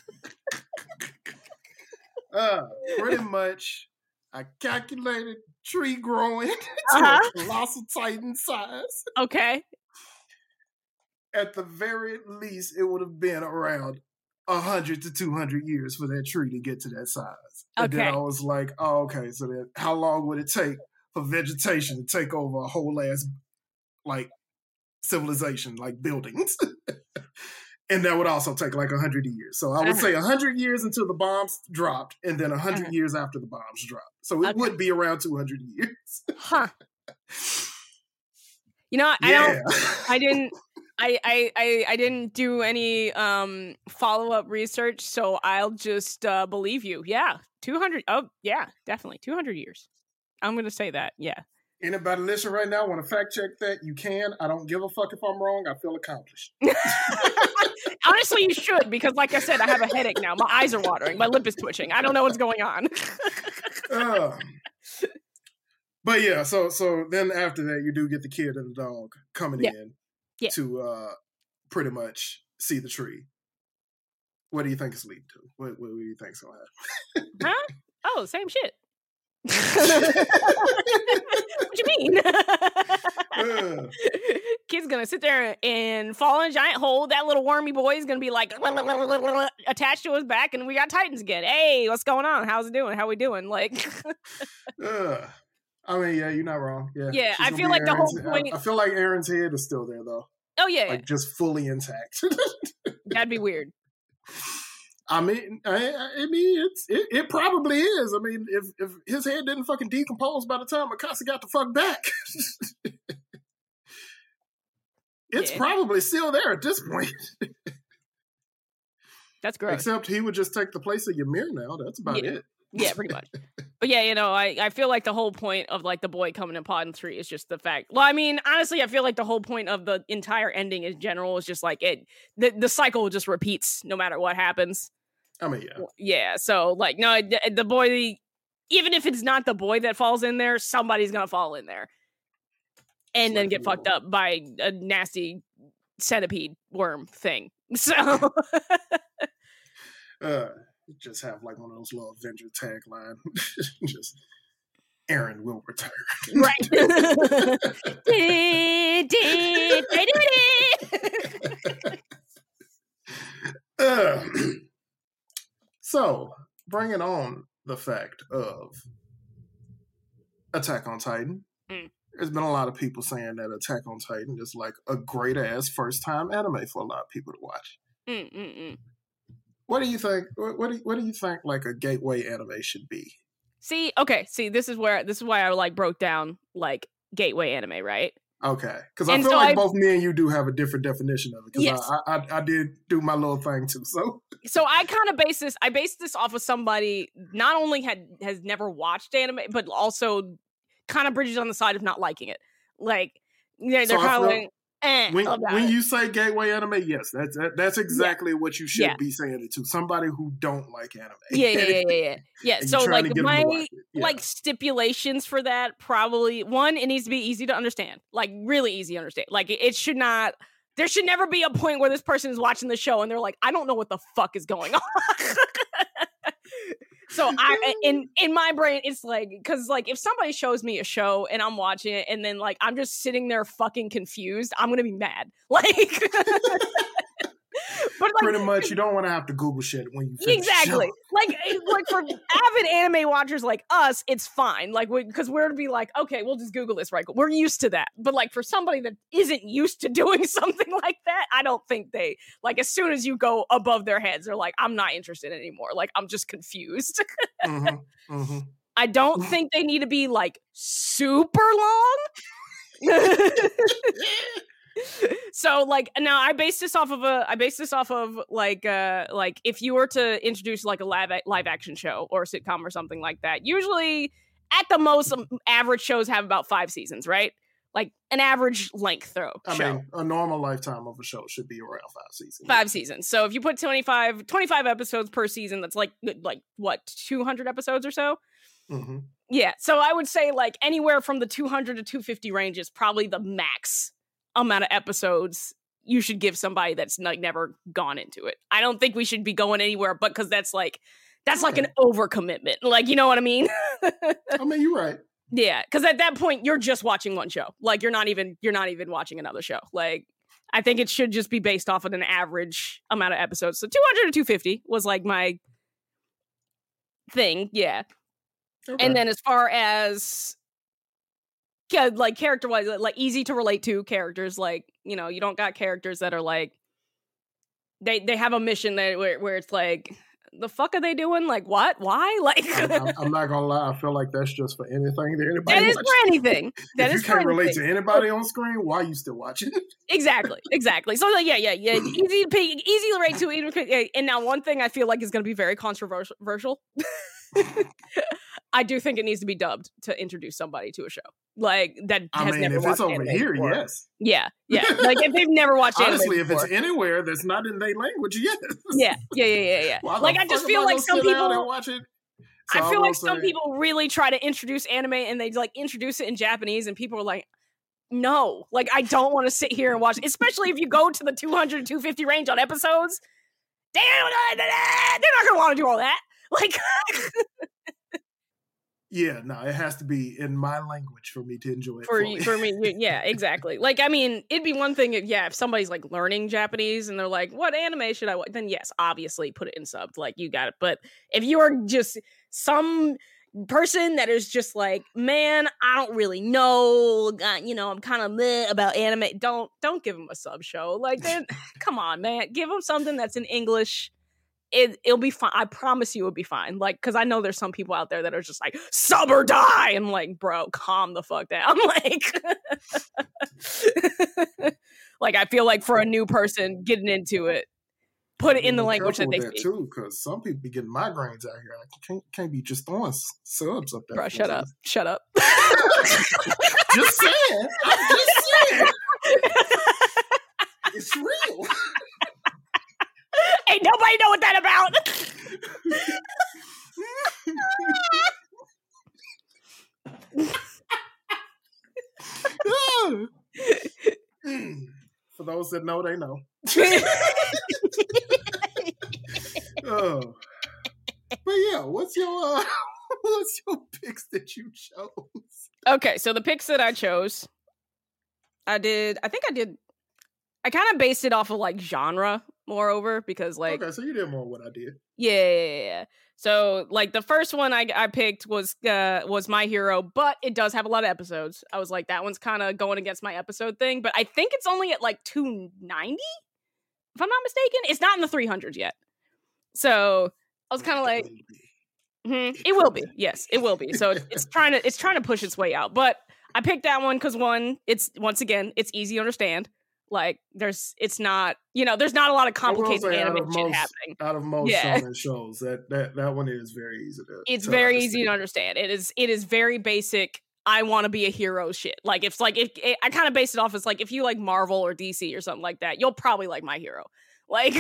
Uh, pretty much, I calculated tree growing to Uh-huh. a colossal titan size. okay. At the very least, it would have been around hundred to two hundred years for that tree to get to that size. Okay. And then I was like, oh, okay. So then, how long would it take for vegetation to take over a whole ass like civilization, like buildings? and that would also take like a hundred years. So I would Uh-huh. say a hundred years until the bombs dropped, and then a 100 Uh-huh. years after the bombs dropped. So it Okay. would be around two hundred years. Huh. You know, I don't. I didn't. I, I, I, I didn't do any um follow up research, so I'll just uh, believe you. Yeah, two hundred. Oh, yeah, definitely two hundred years. I'm gonna say that. Yeah. Anybody listening right now want to fact check that? You can. I don't give a fuck if I'm wrong. I feel accomplished. Honestly, you should because, like I said, I have a headache now. My eyes are watering. My lip is twitching. I don't know what's going on. Uh, but yeah, so so then after that, you do get the kid and the dog coming Yeah. in Yeah. to uh pretty much see the tree. What do you think it's leading to? What, what do you think's gonna happen? huh? Oh, same shit. What do you mean? Kid's gonna sit there and fall in a giant hole. That little wormy boy is gonna be like attached to his back, and we got Titans again. Hey, what's going on? How's it doing? How we doing? Like, uh, I mean, yeah, you're not wrong. Yeah, Yeah, I feel like the whole Eren's- I- point- I, feel like Eren's head is still there though, oh yeah, like just fully intact. that'd be weird. I mean, I, I mean, it's it, it probably is. I mean, if if his head didn't fucking decompose by the time Mikasa got the fuck back, it's Yeah. probably still there at this point. That's gross. Except he would just take the place of Ymir now. That's about Yeah. it. Yeah, pretty much. But yeah, you know, I, I feel like the whole point of like the boy coming in pod three is just the fact. Well, I mean, honestly, I feel like the whole point of the entire ending in general is just like it the, the cycle just repeats no matter what happens. I mean, yeah. Yeah, so like no, the, the boy, even if it's not the boy that falls in there, somebody's gonna fall in there, and It's then like get fucked up by a nasty centipede worm thing. So Uh, just have like one of those little Avenger tagline. just Eren will return. Right. Uh, so, bringing on the fact of Attack on Titan, Mm. there's been a lot of people saying that Attack on Titan is like a great ass first time anime for a lot of people to watch. Mm, mm, mm. What do you think? What, what do you, what do you think like a gateway anime should be? See, okay, see, this is where this is why I like broke down like gateway anime, right? Okay, because I And feel so like I- both me and you do have a different definition of it. Because Yes. I, I I did do my little thing too. So so I kind of base this. I based this off of somebody not only had has never watched anime, but also kind of bridges on the side of not liking it. Like, you know, they're So kind of like, eh, when when you say gateway anime, yes, that's that, that's exactly what you should Yeah. be saying it to somebody who don't like anime. yeah, yeah, yeah, yeah, yeah. yeah. So you're trying to like get 'em to my. Yeah. like stipulations for that probably one, it needs to be easy to understand, like really easy to understand. Like it, it should not. There should never be a point where this person is watching the show and they're like, I don't know what the fuck is going on. So I in in my brain it's like because like if somebody shows me a show and I'm watching it and then like I'm just sitting there fucking confused, I'm gonna be mad. Like, but like pretty much you don't want to have to Google shit when you finish the show. exactly. Like like for avid anime watchers like us it's fine. Like because we're to be like okay we'll just google this right we're used to that. But like for somebody that isn't used to doing something like that i don't think they like as soon as you go above their heads they're like i'm not interested anymore. Like i'm just confused. Mhm, mhm. i don't think they need to be like super long so like now i base this off of a i base this off of like uh like if you were to introduce like a live live action show or a sitcom or something like that usually at the most um, average shows have about five seasons right? Like an average length throw I show. mean, a normal lifetime of a show should be around five seasons. five seasons. So if you put 25 25 episodes per season that's like like what 200 episodes or so? Hmm yeah, so I would say like anywhere from the 200 to 250 range is probably the max amount of episodes you should give somebody that's like never gone into it. I don't think we should be going anywhere but cuz that's like that's like an overcommitment. Like, you know what I mean? I mean, you're right. yeah, cuz at that point you're just watching one show. Like you're not even you're not even watching another show. Like I think it should just be based off of an average amount of episodes. So 200 to 250 was like my thing. Yeah. Okay. And then as far as like character wise, uh, like easy to relate to characters, like you know, you don't got characters that are like they they have a mission that where, where it's like the fuck are they doing? Like what? Why? Like I'm, I'm- not gonna lie. I feel like that's just for anything that anybody. that is watches. for anything. That if is you can't relate anything. to anybody on screen, why are you still watching exactly, exactly. So like, yeah, yeah, yeah. Easy to pay, easy to relate to. Even if- yeah, and now one thing I feel like is going to be very controversial. I do think it needs to be dubbed to introduce somebody to a show like that I has mean, never if it's over here, before. yes. Yeah, yeah. Like if they've never watched Honestly, if it's anywhere that's not in their language, yes. yeah, yeah, yeah, yeah, yeah. The like I just feel like some sit down and people. watch it? So I feel like some say- people really try to introduce anime and they like introduce it in Japanese, and people are like, "No, like I don't want to sit here and watch." Especially if you go to the 200 to 250 range on episodes, Damn, they're not gonna want to do all that. Like, Yeah, no, it has to be in my language for me to enjoy it. for fully. for me, yeah, exactly. Like, I mean, it'd be one thing if yeah, if somebody's like learning Japanese and they're like, "What anime should I watch?" Then yes, obviously put it in subs, like you got it. But if you are just some person that is just like, "Man, I don't really know," uh, you know, I'm kind of meh about anime. Don't don't give them a sub show. Like, then come on, man, give them something that's in English. It, it'll be fine. I promise you, it'll be fine. Like, because I know there's some people out there that are just like sub or die. I'm like, bro, calm the fuck down. Like, like I feel like for a new person getting into it, put it in the language that they with speak. too, because some people be getting migraines out here. I can't can't be just throwing subs up there. Bro, shut up, shut up. just saying. I'm just saying. It's real. Ain't nobody know what that about. For those that know, they know. Oh. But yeah, what's your uh, What's your picks that you chose? Okay, so the picks that I chose, I did. I think I did. I kind of based it off of like genre, moreover, because like okay, so you did more what I did. Yeah, yeah, yeah. So like the first one I I picked was uh was My Hero, but it does have a lot of episodes. I was like that one's kind of going against my episode thing, but I think it's only at like 290 if I'm not mistaken. It's not in the 300s yet. So I was kind of like mm-hmm, it will be. Yes, it will be. So it's trying to it's trying to push its way out. But I picked that one cuz one it's once again, it's easy to understand. Like there's, it's not, you know, there's not a lot of complicated anime shit happening. Out of most yeah. shows, that that that one is very easy to. It's to very understand. easy to understand. It is. It is very basic. I want to be a hero shit. Like if like if it, I kind of base it off as like if you like Marvel or DC or something like that, you'll probably like my hero. Like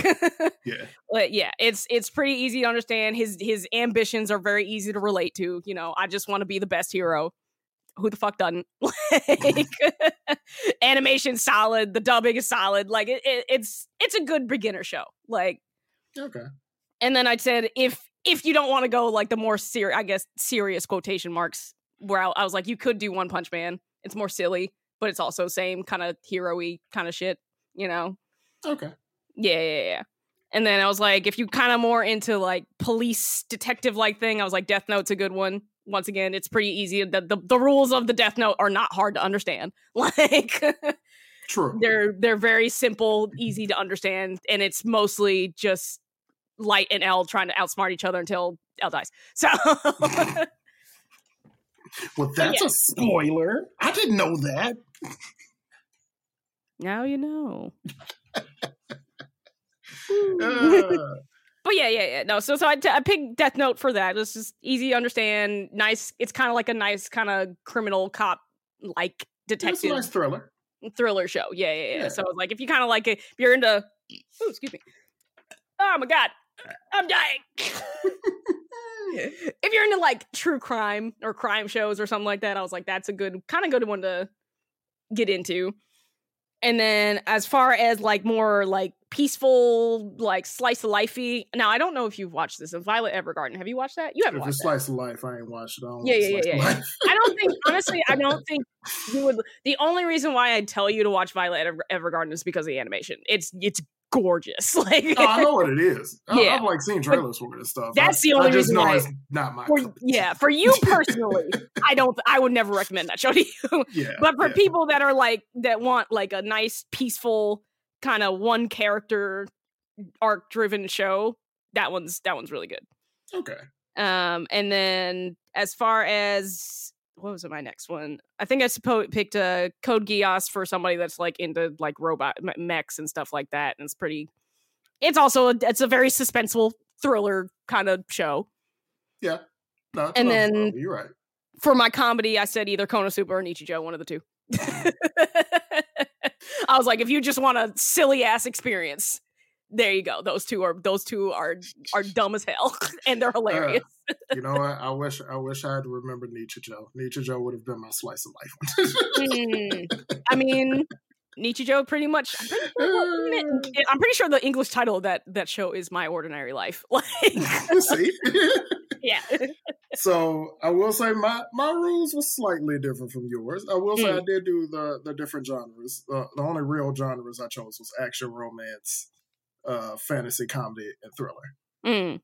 yeah, but yeah, it's it's pretty easy to understand. His his ambitions are very easy to relate to. You know, I just want to be the best hero who the fuck doesn't? like animation solid, the dubbing is solid. Like it, it, it's it's a good beginner show. Like okay. And then I said if if you don't want to go like the more serious, I guess serious quotation marks, where I, I, was like, you could do One Punch Man. It's more silly, but it's also same kind of hero-y kind of shit. You know? Okay. Yeah, yeah, yeah. And then I was like, if you kind of more into like police detective like thing, I was like, Death Note's a good one once again, it's pretty easy. The, the, the rules of the Death Note are not hard to understand. Like, true. They're they're very simple, easy to understand, and it's mostly just Light and L trying to outsmart each other until L dies. So. well, that's yeah. a spoiler. I didn't know that. Now you know. uh but yeah, yeah, yeah. No, so so I, t- I picked Death Note for that. It's just easy to understand. Nice. It's kind of like a nice kind of criminal cop like detective nice thriller thriller show. Yeah, yeah, yeah. yeah. So like if you kind of like it, if you're into, oh, excuse me. Oh my god, I'm dying. if you're into like true crime or crime shows or something like that, I was like, that's a good kind of good one to get into. And then as far as like more like peaceful, like slice of lifey. Now I don't know if you've watched this. Uh, Violet Evergarden. Have you watched that? You haven't if watched slice of life. I ain't watched it. I yeah, yeah, yeah, yeah. I don't think honestly. I don't think you would. The only reason why I'd tell you to watch Violet Ever- Evergarden is because of the animation. It's it's gorgeous. Like I know what it is. I, yeah. I've like seen trailers for it and stuff. That's I, the only I just reason know why. It's not my. For, yeah, for you personally, I don't. I would never recommend that show to you. Yeah, but for yeah. people that are like that want like a nice, peaceful kind of one character arc driven show, that one's that one's really good. Okay. Um, and then as far as what was it, my next one? I think I suppose picked a Code Geass for somebody that's like into like robot mechs and stuff like that, and it's pretty. It's also a, it's a very suspenseful thriller kind of show. Yeah. No, and then you're right. For my comedy, I said either Konosuba or Nichijou, one of the two. I was like, if you just want a silly ass experience, there you go. Those two are those two are are dumb as hell, and they're hilarious. Uh, you know what? I wish I wish I had remembered Nichijou. Nietzsche Joe would have been my slice of life. mm, I mean, Nichijou pretty much. I'm pretty, sure, I'm pretty, sure, the English title of that that show is My Ordinary Life. Like, see, yeah. so I will say my my rules were slightly different from yours. I will say mm. I did do the the different genres. Uh, the only real genres I chose was action, romance, uh, fantasy, comedy, and thriller. Mm.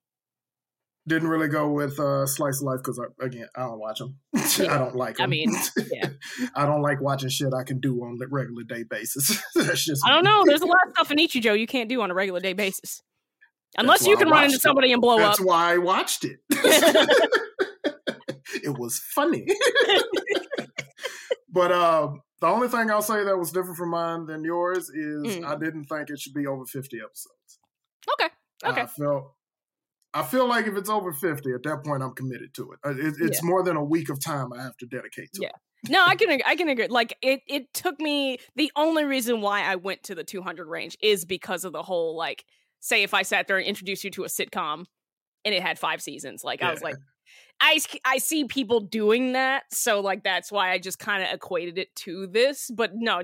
Didn't really go with uh, slice of life because again, I don't watch them. Yeah. I don't like them. I mean, yeah. I don't like watching shit I can do on a regular day basis. That's just I don't know. There's a lot of stuff in Nichijou you can't do on a regular day basis, unless you can run into somebody it. and blow That's up. That's why I watched it. it was funny. but um, the only thing I'll say that was different from mine than yours is mm. I didn't think it should be over 50 episodes. Okay. Okay. I felt I feel like if it's over 50, at that point, I'm committed to it. Uh, it it's yeah. more than a week of time I have to dedicate to it. yeah. it. No, I can I can agree. Like it it took me the only reason why I went to the 200 range is because of the whole like say if I sat there and introduced you to a sitcom and it had 5 seasons. Like yeah. I was like I I see people doing that, so like that's why I just kind of equated it to this, but no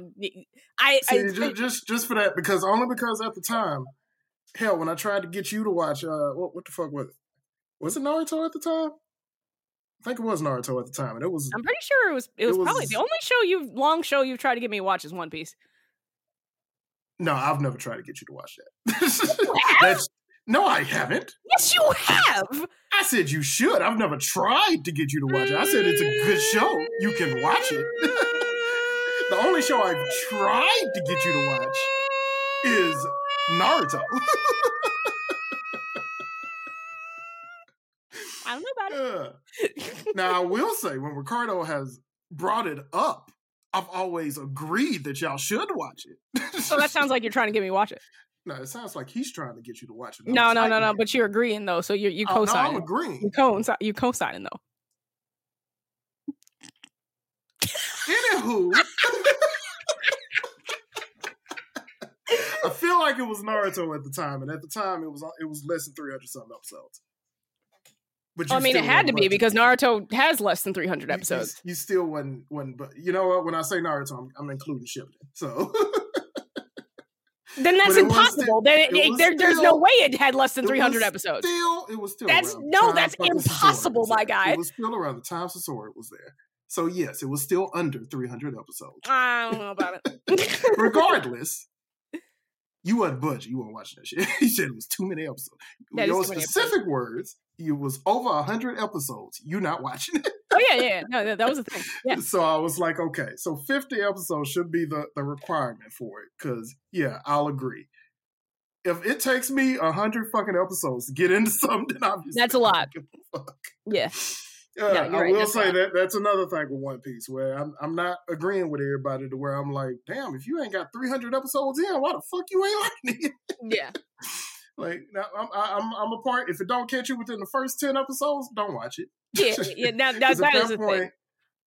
I see, I, just, just just for that because only because at the time hell, when I tried to get you to watch, uh, what what the fuck was it? Was it Naruto at the time? I think it was Naruto at the time, and it was I'm pretty sure it was. It was, It probably the only show you've long show you've tried to get me to watch is One Piece. No. I've never tried to get you to watch that. That's no, I haven't. Yes, you have. I said you should. I've never tried to get you to watch it. I said it's a good show. You can watch it. the only show I've tried to get you to watch is Naruto. I don't know about it. Uh, now I will say when Ricardo has brought it up, I've always agreed that y'all should watch it. so that sounds like you're trying to get me to watch it. no, it sounds like he's trying to get you to watch it. No, no, no, no. I'm But you're agreeing though, so you're you Oh, no, I'm co-signing. agreeing. you co you co-signing though. Anywho, I feel like it was Naruto at the time, and at the time it was it was less than three hundred something episodes. But I mean, it had to be because Naruto has less than 300 you- you- episodes. You, still wasn't, wasn't, but you know what? When I say Naruto, I'm, I'm including Shippuden. So Then that's impossible. still- Then it it- there, there's no way it had less than 300 episodes. Still, it was still. That's- no, that's impossible, my guy. It was still around the time Sasori was there. So yes, it was still under 300 episodes. I don't know about it. regardless, you wasn't budging. You weren't watching that shit. he said it was too many episodes. That Your specific words, it was over a hundred episodes. You not watching it. oh yeah, yeah, no, that, was the thing. Yeah, So I was like, okay, so 50 episodes should be the, the requirement for it. Cause yeah, I'll agree. If it takes me a hundred fucking episodes to get into something, obviously That's a lot. I don't give a fuck. yeah. Uh, you're I right, will say that that's another thing with One Piece where I'm I'm not agreeing with everybody to where I'm like, damn, if you ain't got 300 episodes in, why the fuck you ain't liking it? Yeah. Like, I'm, I'm I'm a part. If it don't catch you within the first 10 episodes, don't watch it. Yeah, yeah. Now, now that is the thing. point,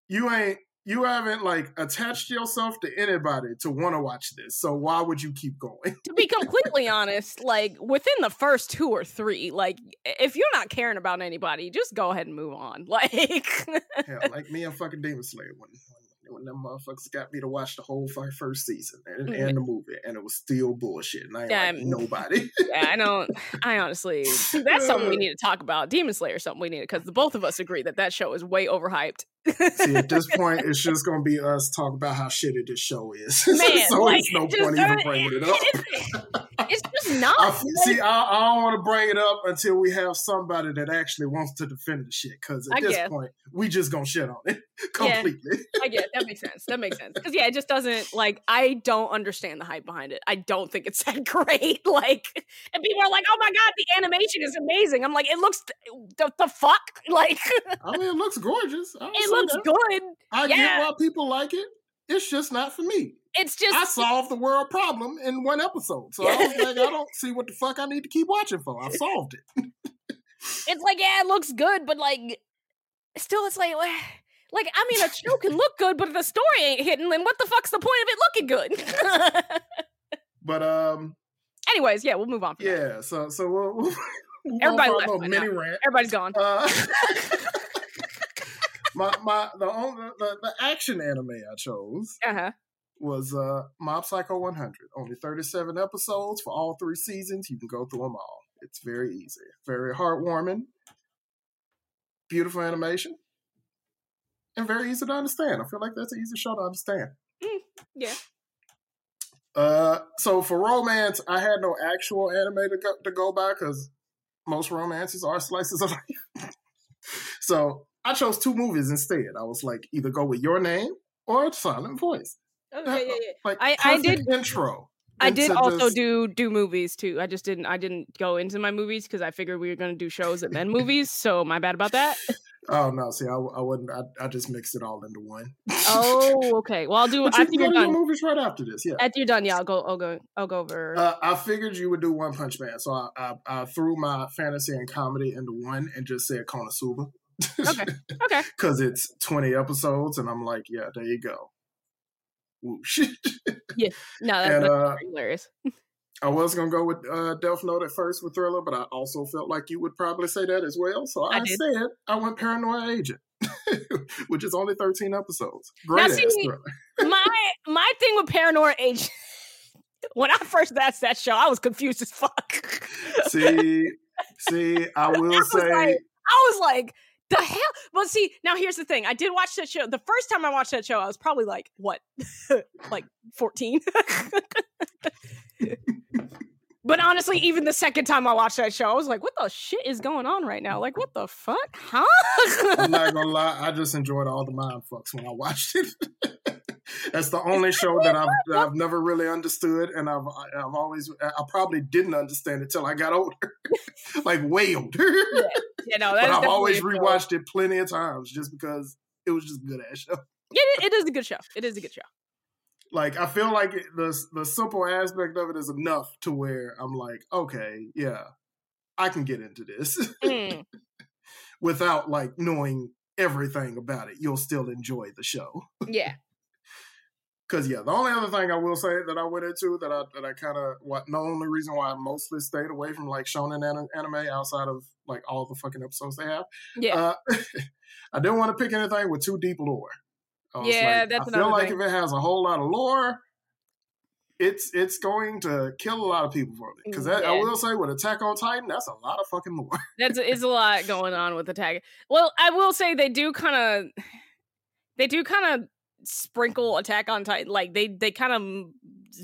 you ain't you haven't like attached yourself to anybody to want to watch this. So why would you keep going? To be completely honest, like within the first two or three, like if you're not caring about anybody, just go ahead and move on. Like, like me and fucking Demon Slayer when when, them motherfuckers got me to watch the whole first season and, Mm. and the movie, and it was still bullshit. And I Yeah, like nobody. yeah, I don't. I honestly, that's something we need to talk about. Demon Slayer, something we need because the both of us agree that that show is way overhyped. See, at this point, it's just gonna be us talking about how shitty this show is. Man, so like, it's no point even bringing it up. It's just not. I see, I, I don't want to bring it up until we have somebody that actually wants to defend the shit. Because at I this guess. point, we just gonna shit on it Yeah. completely. I get it. that makes sense. That makes sense. Because yeah, it just doesn't like I don't understand the hype behind it. I don't think it's that great. Like, and people are like, "Oh my god, the animation is amazing." I'm like, it looks the, the fuck like I mean, it looks gorgeous. I don't it say looks good. I yeah. get why people like it. It's just not for me. It's just I solved the world problem in one episode, so I was like, I don't see what the fuck I need to keep watching for. I solved it. it's like yeah, it looks good, but like still, it's like. Like I mean, a show can look good, but if the story ain't hitting, then what the fuck's the point of it looking good? But um, Anyways, yeah, we'll move on. From that. yeah. So so we'll, we'll Everybody left. Mini now. rant. Everybody's gone. Uh, my my the only the, the action anime I chose Uh huh. was uh Mob Psycho 100. Only 37 episodes for all three seasons. You can go through them all. It's very easy, very heartwarming, beautiful animation, and very easy to understand. I feel like that's an easy show to understand. yeah. Uh, so for romance, I had no actual anime to go, to go by because most romances are slices of life. so I chose two movies instead. I was like, either go with Your Name or Silent Voice. Oh, yeah, yeah, yeah. Like I- I did- intro. I did also just- do do movies too. I just didn't I didn't go into my movies because I figured we were going to do shows and then movies. So my bad about that. Oh no! See, I, I wouldn't. I, I just mixed it all into one. Oh, okay. Well, I'll do but you after you're go to your done. movies right after this. Yeah. After you're done, yeah, I'll go. I'll go. I'll go over. Uh, I figured you would do One Punch Man, so I, I, I threw my fantasy and comedy into one and just said Konosuba. Okay. okay. because it's 20 episodes and i'm like yeah there you go Whoosh. No, that, and that's uh, hilarious. i was gonna go with uh death note at first with thriller but i also felt like you would probably say that as well so i, I said i went paranoia agent which is only 13 episodes great ass see, thriller my my thing with Paranoia Agent. When I first watched that show, I was confused as fuck. see see i will was say like- I was like, the hell? Well, see, now here's the thing. I did watch that show. The first time I watched that show, I was probably like, what, like 14? but honestly, even the second time I watched that show, I was like, what the shit is going on right now? Like, what the fuck? Huh? I'm not gonna lie, I just enjoyed all the mind fucks when I watched it. That's the only show that I've that I've never really understood, and I've I've always I probably didn't understand it till I got older, like way older. yeah. You know, but I've always definitely a show. rewatched it plenty of times just because it was just a good ass show. It, it is a good show. It is a good show. Like I feel like it, the the simple aspect of it is enough to where I'm like, okay, yeah, I can get into this Mm. without like knowing everything about it. You'll still enjoy the show. Yeah. Cause yeah, the only other thing I will say that I went into that I that I kind of what the only reason why I mostly stayed away from like shonen an- anime outside of like all the fucking episodes they have. Yeah. Uh, I didn't want to pick anything with too deep lore. Yeah, like, that's I feel like thing. if it has a whole lot of lore, it's it's going to kill a lot of people for me. Because I will say, with Attack on Titan, that's a lot of fucking lore. That's is a lot going on with Attack. Well, I will say they do kind of they do kind of sprinkle Attack on Titan like they they kind of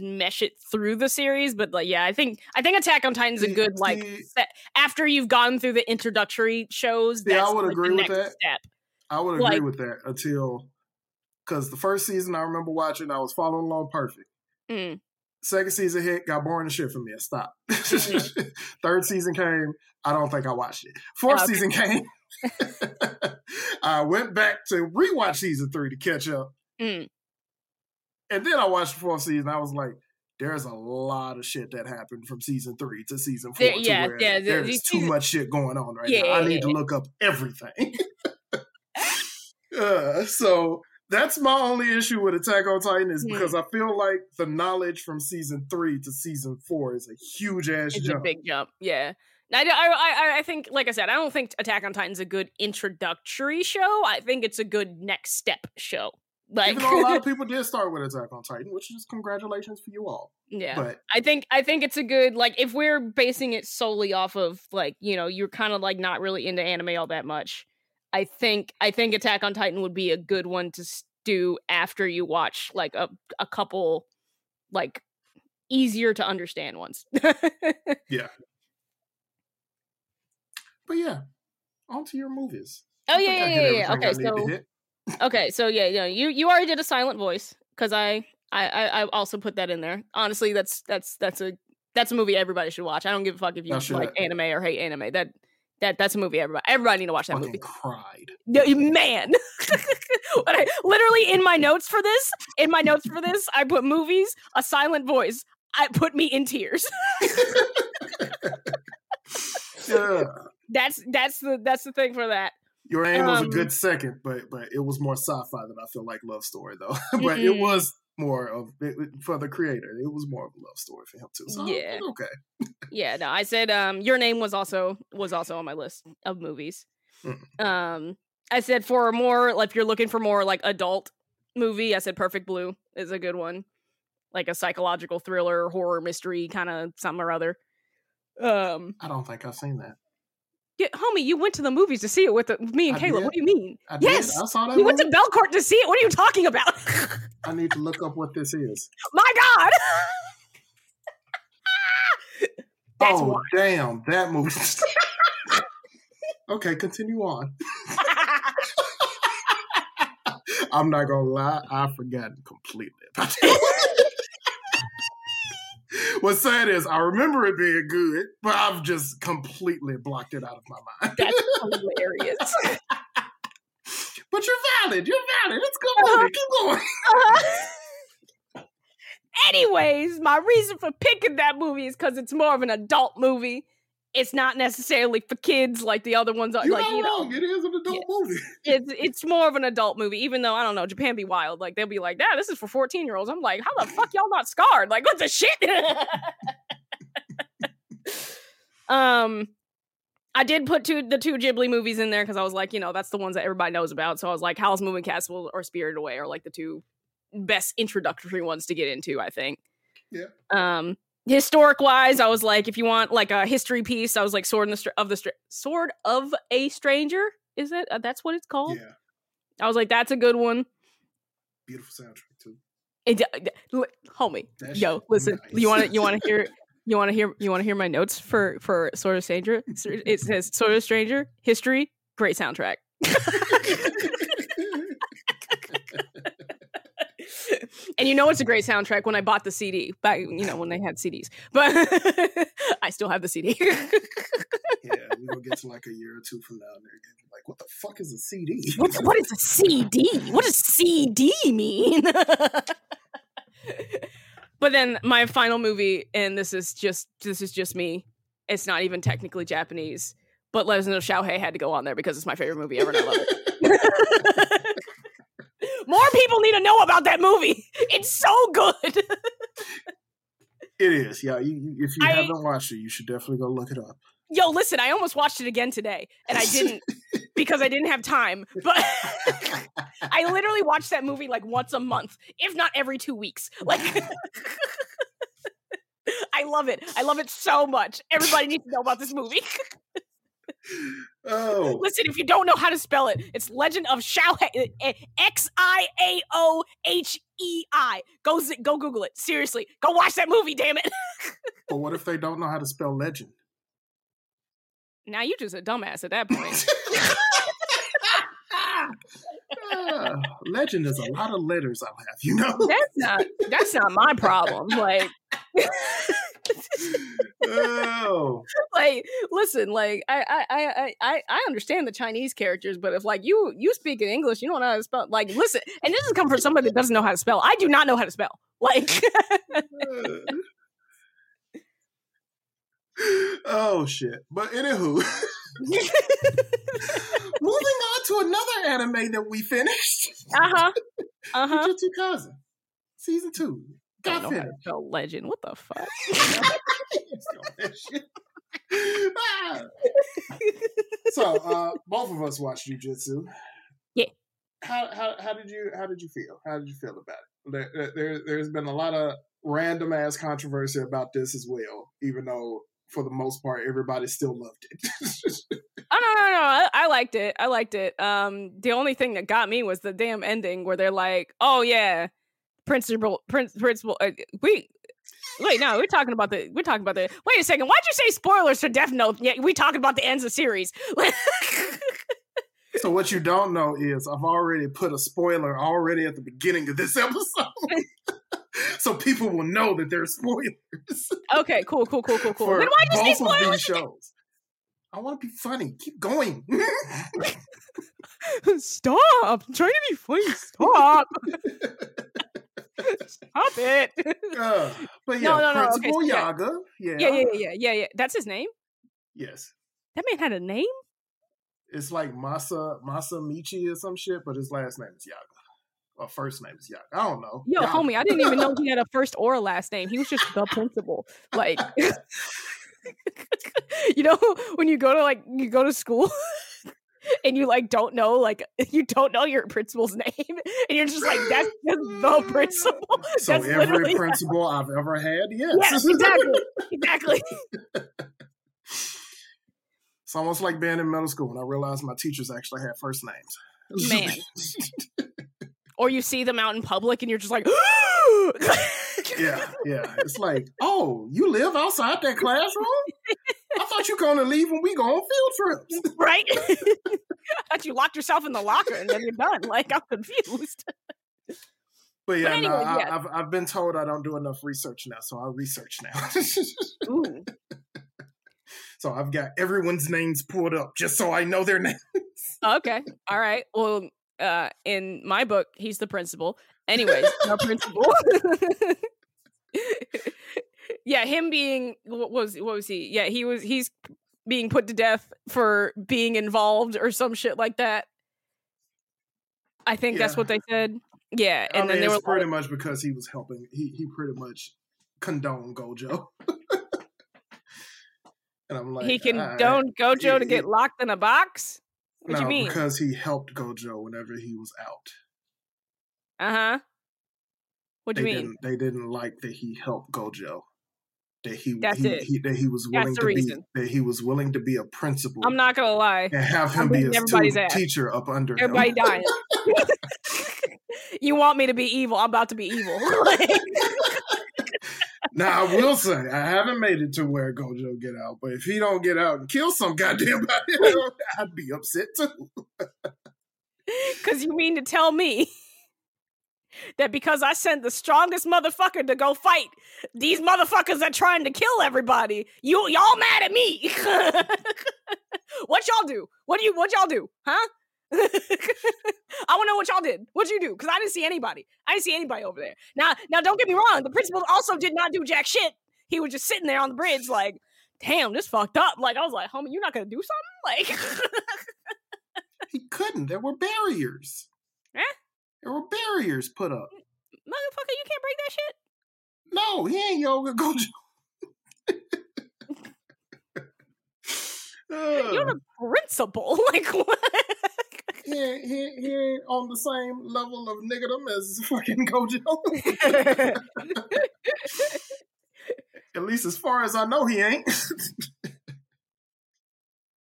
mesh it through the series, but like yeah, I think I think Attack on Titan's a good like see- set, after you've gone through the introductory shows. See, I would like, agree with that. Step. I would agree Like- with that until because the first season I remember watching, I was following along perfect. Mm. Second season hit, got boring as shit for me. I stopped. Mm-hmm. Third season came, I don't think I watched it. Fourth Okay. season came, I went back to rewatch season three to catch up, Mm. and then I watched the fourth season. I was like, "There's a lot of shit that happened from season three to season four. There- to yeah, yeah, There's too much shit going on right Yeah, now. I need to look up everything." uh, so that's my only issue with Attack on Titan is Hmm. because I feel like the knowledge from season three to season four is a huge ass It's jump. big jump. Yeah. I, I, I, I think, like I said, I don't think Attack on Titan's a good introductory show. I think it's a good next step show. Like, Even though a lot of people did start with Attack on Titan, which is congratulations for you all. yeah. But I think I think it's a good like if we're basing it solely off of like you know you're kind of like not really into anime all that much. I think I think Attack on Titan would be a good one to do after you watch like a a couple like easier to understand ones. Yeah. But yeah, on to your movies. oh yeah yeah yeah, yeah. Okay, so. Okay, so yeah, yeah, you you already did a silent voice because I, I I I also put that in there. Honestly, that's that's that's a that's a movie everybody should watch. I don't give a fuck if you shit. like anime or hate anime. That that that's a movie everybody everybody need to watch that movie. cried. No, man. I- literally in my notes for this, in my notes for this, I put movies, a silent voice. I put me in tears. Yeah, that's that's the that's the thing for that. Your Name was a Um, good second, but but it was more sci-fi than I feel like love story though. but it Mm-mm. was more of it, it- for the creator. It was more of a love story for him too. So Yeah. okay. Yeah, no, I said um your name was also was also on my list of movies. Mm. Um I said for more like if you're looking for more like adult movie, I said Perfect Blue is a good one. Like a psychological thriller, horror mystery kind of something or other. Um I don't think I've seen that. Yeah, homie, you went to the movies to see it with, the, with me and I Caleb. did. What do you mean? I Yes! did. I saw that. You went to. Belcourt to see it. What are you talking about? I need to look up what this is. My God! That's oh why. damn, that movie. okay, continue on. I'm not gonna lie, I forgot completely about it. What's sad is I remember it being good, but I've just completely blocked it out of my mind. That's hilarious. But you're valid. You're valid. It's good Uh-huh. movie. Keep going. Uh, anyways, my reason for picking that movie is because it's more of an adult movie. It's not necessarily for kids like the other ones are. You're like not you know, wrong. It is an adult movie. it's it's more of an adult movie. Even though I don't know, Japan be wild. Like they'll be like, "Yeah, this is for fourteen year olds." I'm like, "How the fuck y'all not scarred? Like what the shit?" um, I did put two the two Ghibli movies in there because I was like, you know, that's the ones that everybody knows about. So I was like, Howl's Moving Castle or Spirited Away are like the two best introductory ones to get into. I think. Yeah. Um, historic wise, I was like, if you want like a history piece, I was like Sword in the Str- of the Str- Sword of a Stranger Is it? Uh, that's what it's called. Yeah, I was like, that's a good one. beautiful soundtrack too. It, uh, homie, yo, listen. nice. You want to you want to hear you want to hear you want to hear my notes for for Sword of Stranger. It says Sword of Stranger history, great soundtrack. and you know it's a great soundtrack when I bought the CD back, you know, when they had CDs. But I still have the CD. yeah, we're gonna get to like a year or two from now, and they're gonna be like, "What the fuck is a CD?" what, what is a CD? What does CD mean? but then my final movie, and this is just this is just me. It's not even technically Japanese, but Legend of Xiaohei had to go on there because it's my favorite movie ever, and I love it. More people need to know about that movie. It's so good. It is, yeah. You, if you I- haven't watched it, you should definitely go look it up. Yo, listen, I almost watched it again today, and I didn't because I didn't have time. But I literally watch that movie like once a month, if not every two weeks. Like, I love it. I love it so much. Everybody needs to know about this movie. Oh, Listen, if you don't know how to spell it, it's Legend of Xiaohei. X I A O H E I. Go z- go Google it. Seriously, go watch that movie. Damn it. but what if they don't know how to spell legend? now you're just a dumbass at that point. Ah, legend is a lot of letters I'll have, you know. That's not. That's not my problem. Like. oh, like listen like I, I i i i understand the chinese characters but if like you you speak in english you don't know how to spell like listen and this is come from somebody that doesn't know how to spell i do not know how to spell like oh shit. But anywho, moving on to another anime that we finished. uh-huh uh-huh Jujutsu Kaisen, season two. Don't Got know how to legend what the fuck. Ah. so, uh, both of us watched Jujutsu. Yeah. How, how how did you how did you feel? How did you feel about it? There, there- there there's been a lot of random ass controversy about this as well, even though for the most part everybody still loved it. oh no no no I, I liked it i liked it um the only thing that got me was the damn ending where they're like oh yeah principal prince principal uh, we Wait, no, we're talking about the. We're talking about the. Wait a second. Why'd you say spoilers for Death Note? Yeah, we talking about the ends of series. so what you don't know is I've already put a spoiler already at the beginning of this episode. so people will know that there's spoilers. okay, cool, cool, cool, cool, cool. for Then why'd you say spoilers? shows. I want to be funny. Keep going. Stop! I'm trying to be funny. Stop! Stop it! Uh, but yeah, No, no, no, okay, so yeah. Yaga. Yeah. yeah, yeah, yeah, yeah, yeah. That's his name. Yes. That man had a name. It's like Masa Masa Michi or some shit, but his last name is Yaga. Or first name is Yaga. I don't know. Yo, Yaga. homie, I didn't even know he had a first or a last name. He was just the principal. Like, you know, when you go to like you go to school and you like don't know like you don't know your principal's name, and you're just like that's just the principal. Mm. So That's every literally- principal I've ever had, yes. Yes, exactly, exactly. it's almost like being in middle school when I realized my teachers actually had first names. Man. Or you see them out in public and you're just like, yeah, yeah. It's like, oh, you live outside that classroom? I thought you were gonna leave when we go on field trips. right? I thought you locked yourself in the locker and then you're done. Like I'm confused. But yeah, anyway, no, I, yeah. I've I've been told I don't do enough research now, so I research now. Ooh. so I've got everyone's names pulled up just so I know their names. Okay. All right. Well, uh, in my book, he's the principal. Anyways, the principal. yeah, him being what was what was he? Yeah, he was he's being put to death for being involved or some shit like that. I think that's what they said. Yeah, I and mean, then they were pretty like, much because he was helping. He he pretty much condoned Gojo. and I'm like, he "Alright." don't Gojo yeah, to get yeah. locked in a box. What no, you mean? because he helped Gojo whenever he was out. Uh huh. What do They you mean? didn't. They didn't like that he helped Gojo. that he, That's he, it. he- that he was willing to be reason. that he was willing to be a principal I'm not gonna lie. and have him be a everybody's student ass. teacher up under Everybody him. dying. you want me to be evil? I'm about to be evil. Now I will say I haven't made it to where Gojo get out, but if he don't get out and kill some goddamn body, I'd be upset too. Because you mean to tell me that because I sent the strongest motherfucker to go fight these motherfuckers that trying to kill everybody, you y'all mad at me? what y'all do? What do you? What y'all do? Huh? I want to know what y'all did. What'd you do? Because I didn't see anybody. I didn't see anybody over there. Now, now, don't get me wrong. The principal also did not do jack shit. He was just sitting there on the bridge, like, damn, this fucked up. Like, I was like, homie, you're not gonna do something? Like, He couldn't. There were barriers. Eh? There were barriers put up. motherfucker, you can't break that shit. No, he ain't yoga Gojo. You're the principal. Like what? he, ain't, he, he ain't on the same level of niggerdom as fucking Gojo. At least as far as I know, he ain't.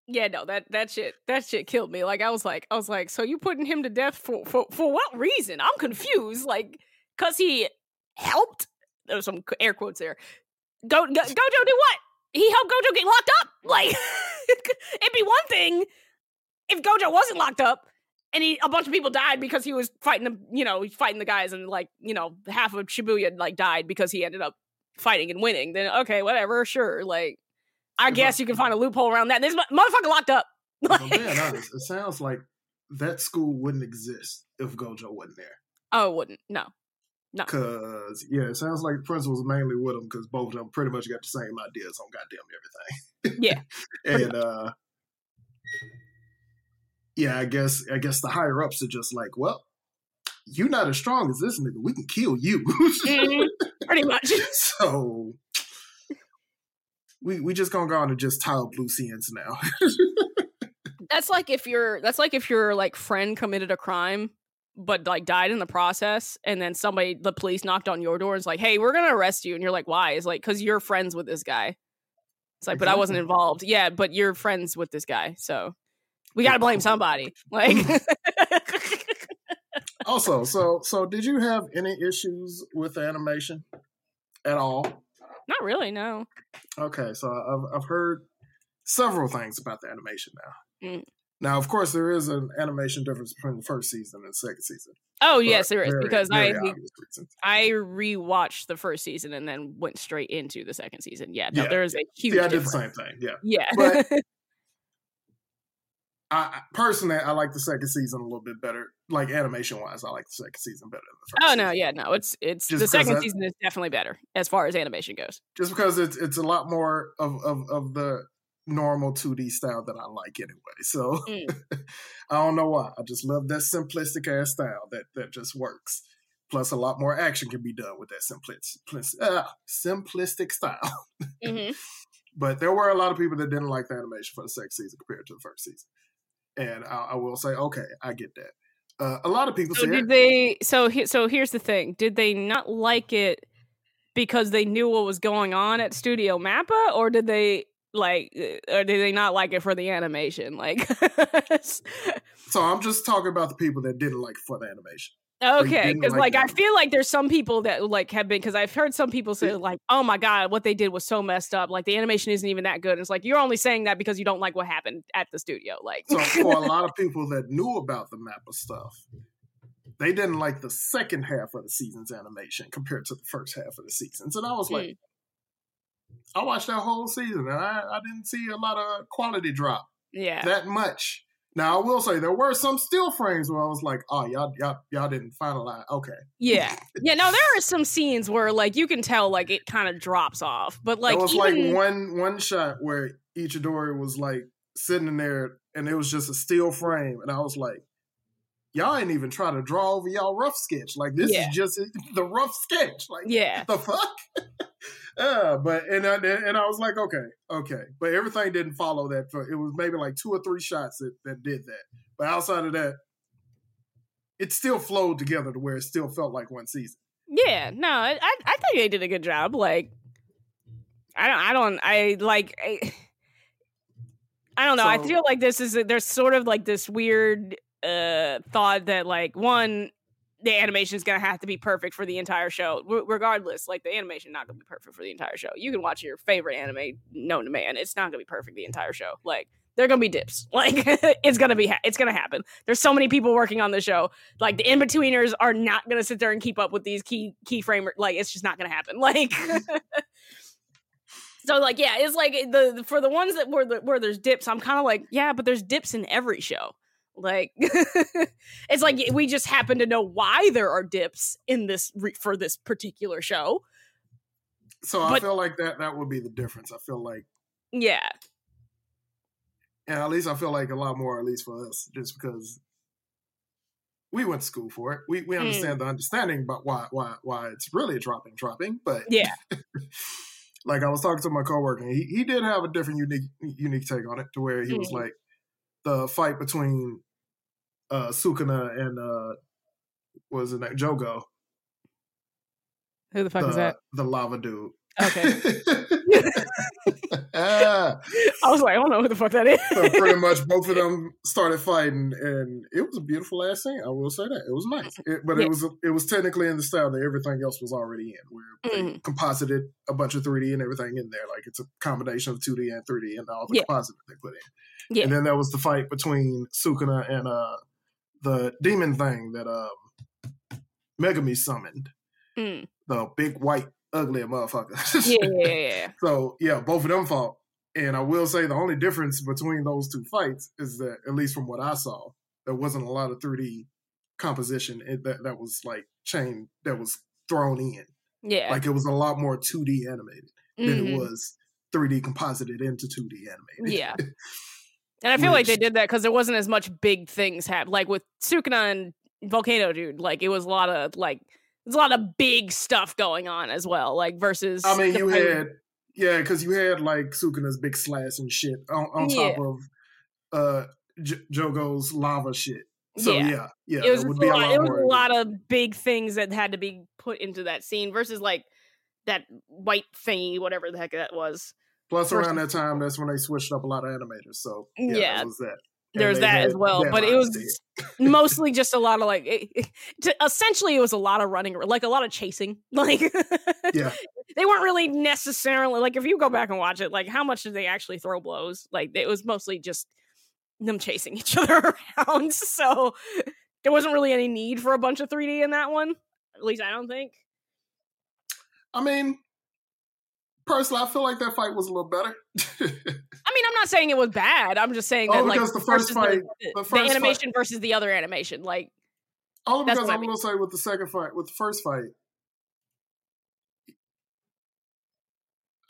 Yeah, no, that that shit that shit killed me. Like I was like, I was like, so you putting him to death for for for what reason? I'm confused. Like, cause he helped. There's some air quotes there. Go, go Gojo did what? He helped Gojo get locked up. Like, it'd be one thing if Gojo wasn't locked up and he a bunch of people died because he was fighting the you know fighting the guys and like you know half of Shibuya like died because he ended up fighting and winning. Then okay, whatever, sure. Like, I guess you can find a loophole around that. This motherfucker locked up. I'm Like, being honest, it sounds like that school wouldn't exist if Gojo wasn't there. oh, it wouldn't. No. No. Cause yeah, it sounds like the principal was mainly with him because both of them pretty much got the same ideas on goddamn everything. Yeah, and uh yeah, I guess I guess the higher ups are just like, well, you're not as strong as this nigga. We can kill you. Mhm, pretty much. so we we just gonna go on and just tile blue scenes now. That's like if your that's like if your like friend committed a crime but like died in the process and then somebody the police knocked on your door and is like, "Hey, we're to arrest you." And you're like, "Why?" It's like cuz you're friends with this guy. It's like, "But I wasn't involved." Yeah, but you're friends with this guy. So we got to blame somebody. Like also, so so did you have any issues with the animation at all? Not really, no. Okay, so I've I've heard several things about the animation now. Mm. Now, of course, there is an animation difference between the first season and the second season. Oh, yes, there is very, because very I. I rewatched the first season and then went straight into the second season. Yeah, no, Yeah. there is a huge Yeah, I did the difference. same thing. Yeah, Yeah. But- I personally I like the second season a little bit better. Like animation wise, I like the second season better than the first. oh no, season. yeah, no, it's it's Just the second season is definitely better as far as animation goes. just because it's it's a lot more of of, of the normal 2D style that I like anyway. So Mm. I don't know why. I just love that simplistic ass style that that just works. Plus, a lot more action can be done with that simplistic uh, simplistic style. hmm But there were a lot of people that didn't like the animation for the second season compared to the first season, and I, I will say, okay, I get that. Uh, a lot of people So say, did they? So he, so here's the thing: did they not like it because they knew what was going on at Studio Mappa, or did they like, uh, or did they not like it for the animation? Like, so I'm just talking about the people that didn't like it for the animation. Okay, because like like I feel like there's some people that like have been because I've heard some people say mm. like, oh my god, what they did was so messed up. Like the animation isn't even that good. And it's like you're only saying that because you don't like what happened at the studio. Like, So for a lot of people that knew about the Mappa stuff, they didn't like the second half of the season's animation compared to the first half of the seasons. And I was like, mm. I watched that whole season and I, I didn't see a lot of quality drop yeah, that much. Now I will say there were some still frames where I was like, oh y'all y'all y'all didn't finalize. Okay. yeah, yeah. No, there are some scenes where like you can tell like it kind of drops off, but like there was even, like one one shot where Ichidori was like sitting in there and it was just a still frame and I was like, y'all ain't even try to draw over y'all rough sketch. Like this Yeah. is just eh, the rough sketch. Like yeah, the fuck. uh, but and I, and I was like, okay, okay, but everything didn't follow that. For, it was maybe like two or three shots that that did that. But outside of that, it still flowed together to where it still felt like one season. yeah. No, I I think they did a good job. Like, I don't. I don't. I like. I, I don't know. I feel like this is there's sort of like this weird uh thought that like one the animation is gonna have to be perfect for the entire show, R- regardless. Like the animation not gonna be perfect for the entire show. You can watch your favorite anime known to man. It's not gonna be perfect the entire show. Like there are gonna be dips. Like it's gonna be ha- it's gonna happen. There's so many people working on the show. Like the in betweeners are not gonna sit there and keep up with these key key framer. Like it's just not gonna happen. Like. So like yeah, it's like the- for the ones that where the, where there's dips, I'm kind of like yeah, but there's dips in every show. Like it's like we just happen to know why there are dips in this re- for this particular show. So I feel like that that would be the difference. I feel like, Yeah, and at least I feel like a lot more, at least for us, just because we went to school for it. We we Mm. understand the understanding about why why why it's really dropping dropping. But yeah, like I was talking to my coworker, and he he did have a different unique unique take on it, to where he was Mhm. like the fight between uh Sukuna and uh what was it Jogo, who the fuck the, is that? the lava dude. Okay. I was like, I don't know who the fuck that is. so pretty much both of them started fighting, and it was a beautiful ass scene. I will say that it was nice, it, but Yeah. it was it was technically in the style that everything else was already in, where they Mhm. composited a bunch of 3D and everything in there. Like it's a combination of 2D and 3D and all the Yeah. composite that they put in. Yeah. And then there was the fight between Sukuna and uh the demon thing that um Megumi summoned, Mm. the big white ugly motherfucker. Yeah, yeah, yeah. So yeah, both of them fought. And I will say the only difference between those two fights is that, at least from what I saw, there wasn't a lot of 3D composition that that was like chain that was thrown in. yeah. Like it was a lot more 2D animated than Mhm. it was 3D composited into 2D animated. Yeah. And I feel like they did that because there wasn't as much big things happen. Like with Sukuna and Volcano Dude, like it was a lot of like there's a lot of big stuff going on as well. Like versus I mean, you had yeah, because you had like Sukuna's big slash and shit on, on top of uh J- Jogo's lava shit. So Yeah. yeah, yeah, it was, there just would be a a lot, lot it was a lot of big things that had to be put into that scene versus like that white thingy, whatever the heck that was. Plus, around that time, that's when they switched up a lot of animators. So yeah, Yeah. that was that. And There's that as well, but it was mostly just a lot of like it, it- to, essentially it was a lot of running like a lot of chasing like Yeah. they weren't really necessarily like if you go back and watch it like how much did they actually throw blows like it was mostly just them chasing each other around so there wasn't really any need for a bunch of 3d in that one at least i don't think I mean, personally, I feel like that fight was a little better. i mean i'm not saying it was bad i'm just saying Oh, that like the first fight- the, the the first fight- animation versus the other animation like Only because what I I mean. to say with the second fight, with the first fight,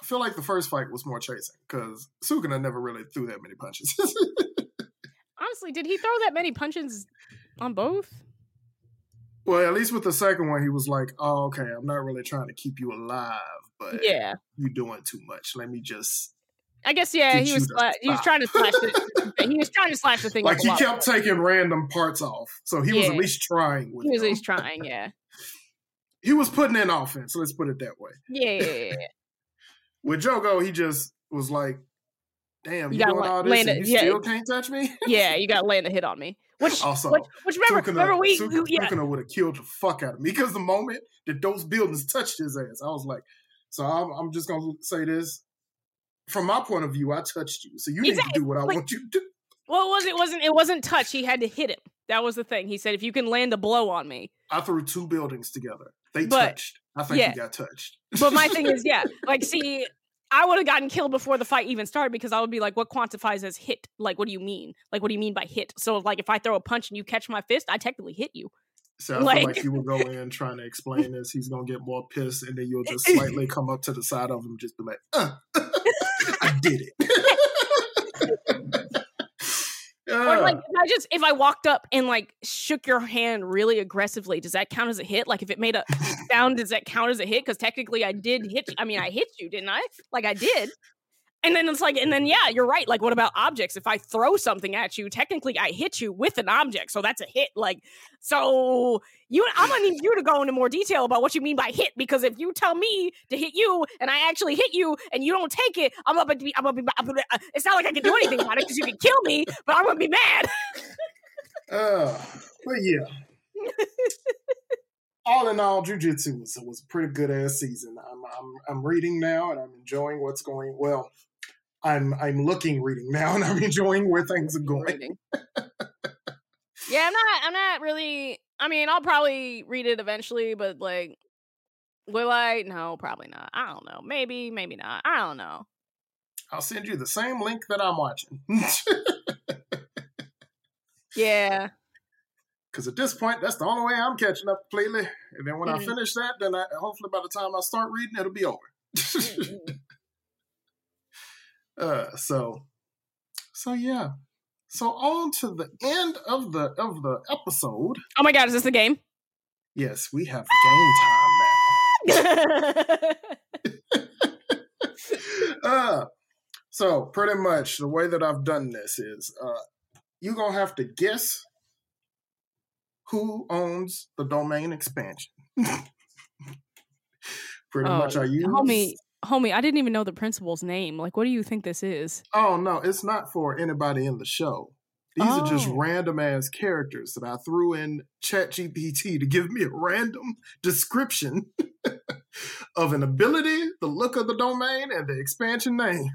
I feel like the first fight was more chasing because Sukuna never really threw that many punches. honestly did he throw that many punches on both well, at least with the second one, he was like, "Oh, okay, I'm not really trying to keep you alive, but yeah you're doing too much. Let me just." I guess yeah, he was sla- he was trying to slash it. he was trying to slash the thing. Like he kept taking random parts off, so he was at least trying. With He was at least trying, yeah. He was putting in offense. Let's put it that way. Yeah, yeah, yeah, yeah. With Jogo, he just was like, "Damn, You you, doing all this, land and it- you yeah. still can't touch me." yeah, you got land a hit on me. Which, Also, which, which remember, Sukuna, remember we, yeah, Sukuna would have killed the fuck out of me because the moment that those buildings touched his ass, I was like, "So I'm, I'm just gonna say this." From my point of view, I touched you, so you need to do what I like- want you to do. well, it wasn't, it wasn't, it wasn't touch. He had to hit him. That was the thing. He said, if you can land a blow on me. I threw two buildings together. They But- touched. I think yeah. he got touched. But my thing is, yeah, like, see, I would have gotten killed before the fight even started because I would be like, what quantifies as hit? Like, what do you mean? Like, what do you mean by hit? So, like, if I throw a punch and you catch my fist, I technically hit you. So I Like- feel like you will go in trying to explain this. He's gonna get more pissed, and then you'll just slightly come up to the side of him, just be like, uh, "I did it." Or like if I just if I walked up and like shook your hand really aggressively, does that count as a hit? Like if it made a sound, does that count as a hit? Because technically I did hit. I mean I hit you, didn't I? Like I did. And then it's like, and then yeah, you're right. Like, what about objects? If I throw something at you, technically I hit you with an object, so that's a hit. Like, so you, I'm gonna need you to go into more detail about what you mean by hit, because if you tell me to hit you and I actually hit you and you don't take it, I'm gonna be, I'm gonna be, I'm gonna, uh, it's not like I can do anything about it because you can kill me, but I'm gonna be mad. uh, but yeah. all in all, Jujitsu was was a pretty good ass season. I'm, I'm I'm reading now and I'm enjoying what's going. Well, I'm I'm looking reading now and I'm enjoying where things are going. yeah, I'm not I'm not really I mean, I'll probably read it eventually, but like will I? No, probably not. I don't know. Maybe, maybe not. I don't know. I'll send you the same link that I'm watching. yeah. Because at this point, that's the only way I'm catching up completely. And then when mm-hmm. I finish that, then I, hopefully by the time I start reading, it'll be over. Uh, so, so yeah. So on to the end of the of the episode. Oh my god, is this the game? Yes, we have game time now. uh, so pretty much the way that I've done this is uh, you're gonna have to guess who owns the domain expansion. pretty much I use homie homie, I didn't even know the principal's name. Like, what do you think this is? Oh no, it's not for anybody in the show. These oh. are just oh. random ass characters that I threw in Chat GPT to give me a random description of an ability, the look of the domain, and the expansion name.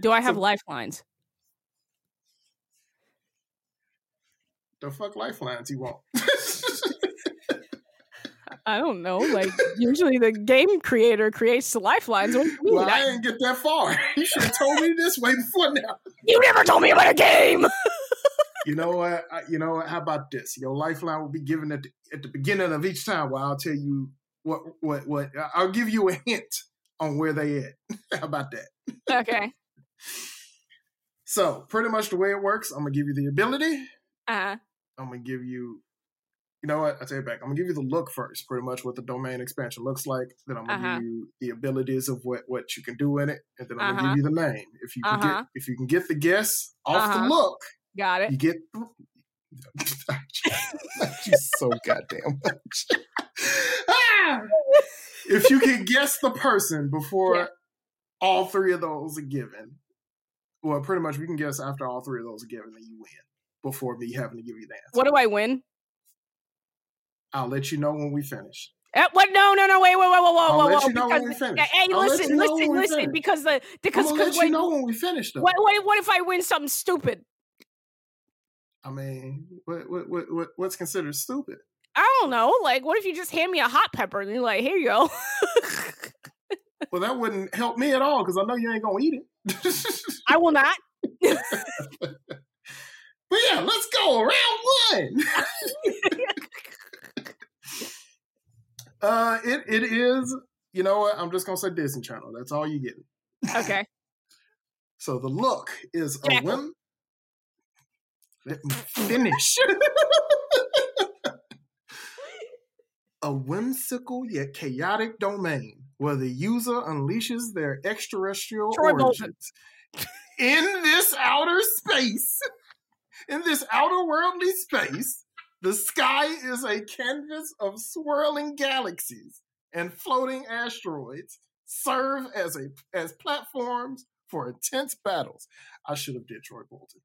do I have so, lifelines? The fuck lifelines you want? I don't know. Like usually the game creator creates the lifelines. well, I didn't get that far. You should have told me this way before now. You never told me about a game. you know what? You know what? How about this? Your lifeline will be given at the, at the beginning of each time, where I'll tell you what what what. I'll give you a hint on where they at. How about that? Okay. so pretty much the way it works, I'm gonna give you the ability. Uh huh. I'm gonna give you you know what? I take it back. I'm gonna give you the look first, pretty much what the domain expansion looks like. Then I'm gonna uh-huh. give you the abilities of what what you can do in it, and then I'm uh-huh. gonna give you the name. If you can uh-huh. get if you can get the guess off the uh-huh. look, got it. You get. She's so goddamn much. if you can guess the person before yeah. all three of those are given, well, pretty much we can guess after all three of those are given, then you win. Before me having to give you the answer. What do I win? I'll let you know when we finish. Uh, what? No, no, no! Wait, wait, wait, whoa, whoa, I'll whoa, let you know when we finish. Hey, I'll listen, listen, listen, because the because I'm let you know when we finish. Though. What, what, what if I win something stupid? I mean, what, what, what, what's considered stupid? I don't know. Like, what if you just hand me a hot pepper and you're like, "Here you go." well, that wouldn't help me at all because I know you ain't gonna eat it. I will not. but yeah, let's go round one. Uh, it it is. You know what? I'm just gonna say Disney Channel. That's all you get. Okay. so the look is a whim. Let me finish. a whimsical yet chaotic domain where the user unleashes their extraterrestrial Troy origins in this outer space, in this outer worldly space the sky is a canvas of swirling galaxies and floating asteroids serve as a as platforms for intense battles. I should have did Troy Bolton.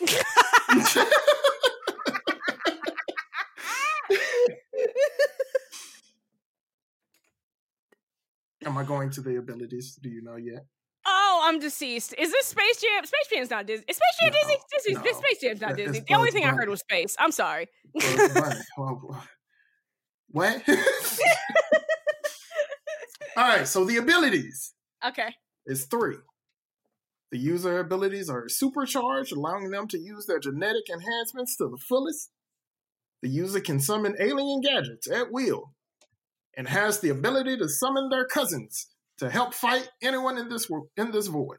Am I going to the abilities? Do you know yet? I'm deceased. Is this Space Jam? Space Jam's not Disney. Is Space Jam no, Disney? Disney. No. Space Jam's not Disney. the only thing I heard was space. I'm sorry. what? All right. So the abilities. Okay. Is three. The user abilities are supercharged, allowing them to use their genetic enhancements to the fullest. The user can summon alien gadgets at will and has the ability to summon their cousins to help fight anyone in this world in this void.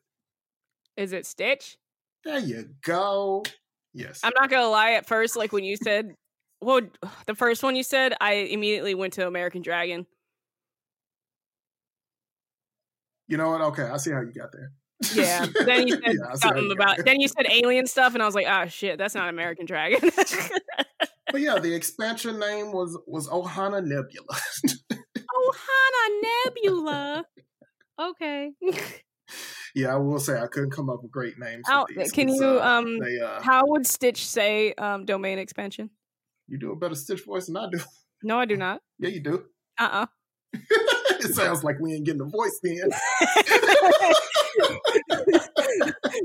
Is it Stitch? There you go. Yes. I'm not gonna lie. At first, like when you said, "Well," the first one you said, I immediately went to American Dragon. You know what? Okay, I see how you got there. Yeah. Then you said Yeah, I see how something you about. Then you said alien stuff, and I was like, oh shit, that's not American Dragon. But yeah, the expansion name was was Ohana Nebula. Ohana Nebula. Okay. yeah, I will say I couldn't come up with great names. How, these can you uh, um? They, uh, How would Stitch say um domain expansion? you do a better Stitch voice than I do. No, I do not. Yeah, you do. Uh uh it sounds like we ain't getting a voice then.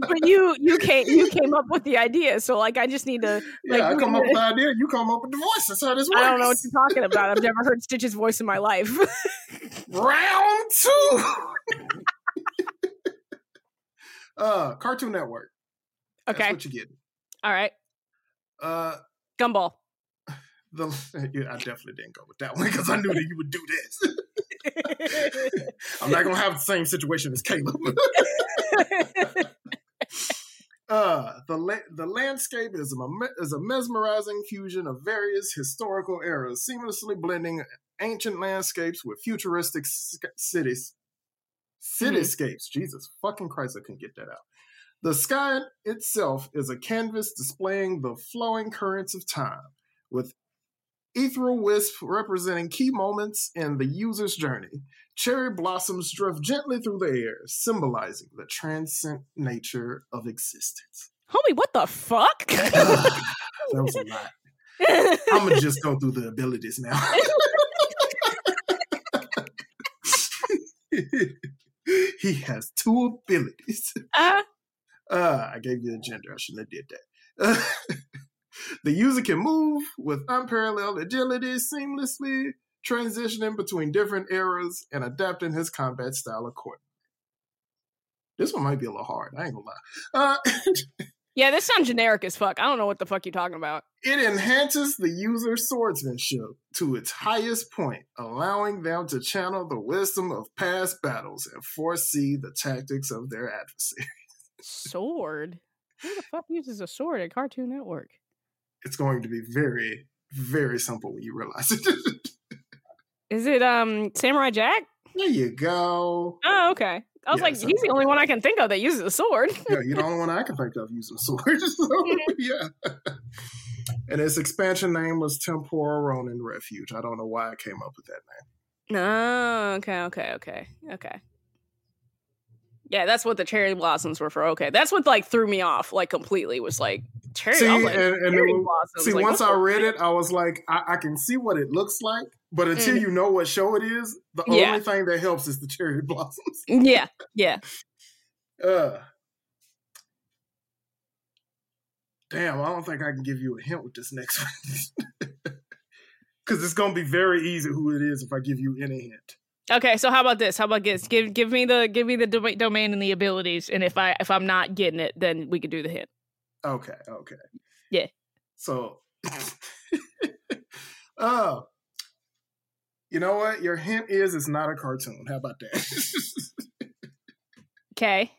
But you you came you came up with the idea, so like I just need to. Like, yeah, I come up with the idea. You come up with the voice. That's how this works. I don't know what you're talking about. I've never heard Stitch's voice in my life. Round two. uh, Cartoon Network. That's okay. what you get. All right. Uh, Gumball. the yeah, I definitely didn't go with that one because I knew that you would do this. I'm not gonna have the same situation as Caleb. Uh, the la- the landscape is a is a mesmerizing fusion of various historical eras, seamlessly blending ancient landscapes with futuristic s- cities. Cityscapes. Jesus fucking Christ, I couldn't get that out. The sky itself is a canvas displaying the flowing currents of time, with ethereal wisp representing key moments in the user's journey. Cherry blossoms drift gently through the air, symbolizing the transcendent nature of existence. Homie, what the fuck? that was a lot. I'm gonna just go through the abilities now. he has two abilities. uh, Uh, I gave you a gender. I shouldn't have did that. the user can move with unparalleled agility, seamlessly transitioning between different eras and adapting his combat style accordingly. This one might be a little hard. I ain't gonna lie. Uh, yeah, this sounds generic as fuck. I don't know what the fuck you're talking about. it enhances the user's swordsmanship to its highest point, allowing them to channel the wisdom of past battles and foresee the tactics of their adversary. Sword. Who the fuck uses a sword at Cartoon Network? It's going to be very, very simple when you realize it. Is it um Samurai Jack? there you go. Oh, okay. I was Yeah, like, so- he's the only one I can think of that uses a sword. Yeah, you're the only one I can think of using a sword. So, yeah. And its expansion name was Temporal Ronin Refuge. I don't know why I came up with that name. No, okay, okay, okay, okay. Yeah, that's what the cherry blossoms were for. Okay, that's what like threw me off like completely. Was like cherry. See, like, and, and cherry then- blossoms. see, like, once I read it, I was like, I, I can see what it looks like, but until Mhm. you know what show it is, the Yeah. only thing that helps is the cherry blossoms. Yeah, yeah. Uh, damn, I don't think I can give you a hint with this next one. Because it's going to be very easy who it is if I give you any hint. Okay, so how about this? How about this? Give give me the give me the doma- domain and the abilities, and if I if I'm not getting it, then we could do the hit. Okay, okay. Yeah. So, oh, you know what? Your hint is it's not a cartoon. How about that? Okay.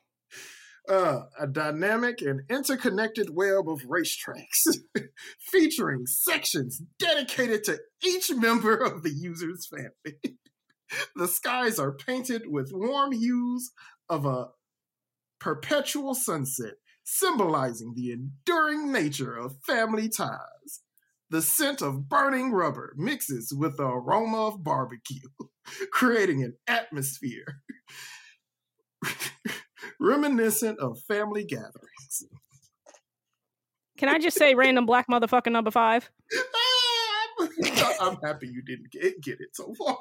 uh, a dynamic and interconnected web of racetracks featuring sections dedicated to each member of the user's family. the skies are painted with warm hues of a perpetual sunset, symbolizing the enduring nature of family ties. The scent of burning rubber mixes with the aroma of barbecue, creating an atmosphere reminiscent of family gatherings. Can I just say random black motherfucker number five? Ah, I'm happy you didn't get, get it so far.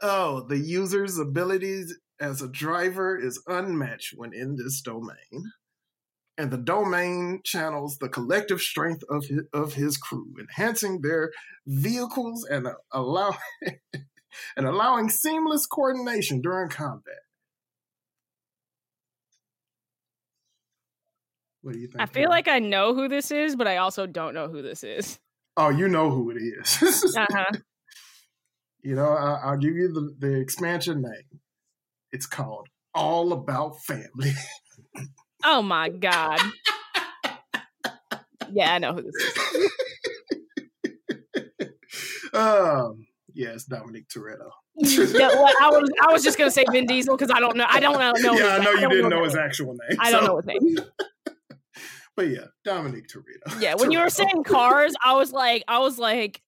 Oh, the user's abilities as a driver is unmatched when in this domain. And the domain channels the collective strength of his, of his crew, enhancing their vehicles and uh, allow and allowing seamless coordination during combat. What do you think? I feel like I know who this is, but I also don't know who this is. Oh, you know who it is. Uh huh. you know, I, I'll give you the, the expansion name. It's called All About Family. Oh my god. Yeah, I know who this is. um, yeah, it's Dominic Toretto. yeah, well, I was I was just gonna say Vin Diesel because I don't know I don't know. know yeah, I know you don't didn't know that his name. actual name. I don't know his name. But yeah, Dominic Toretto. Yeah, when you were Toretto. saying cars, I was like, I was like,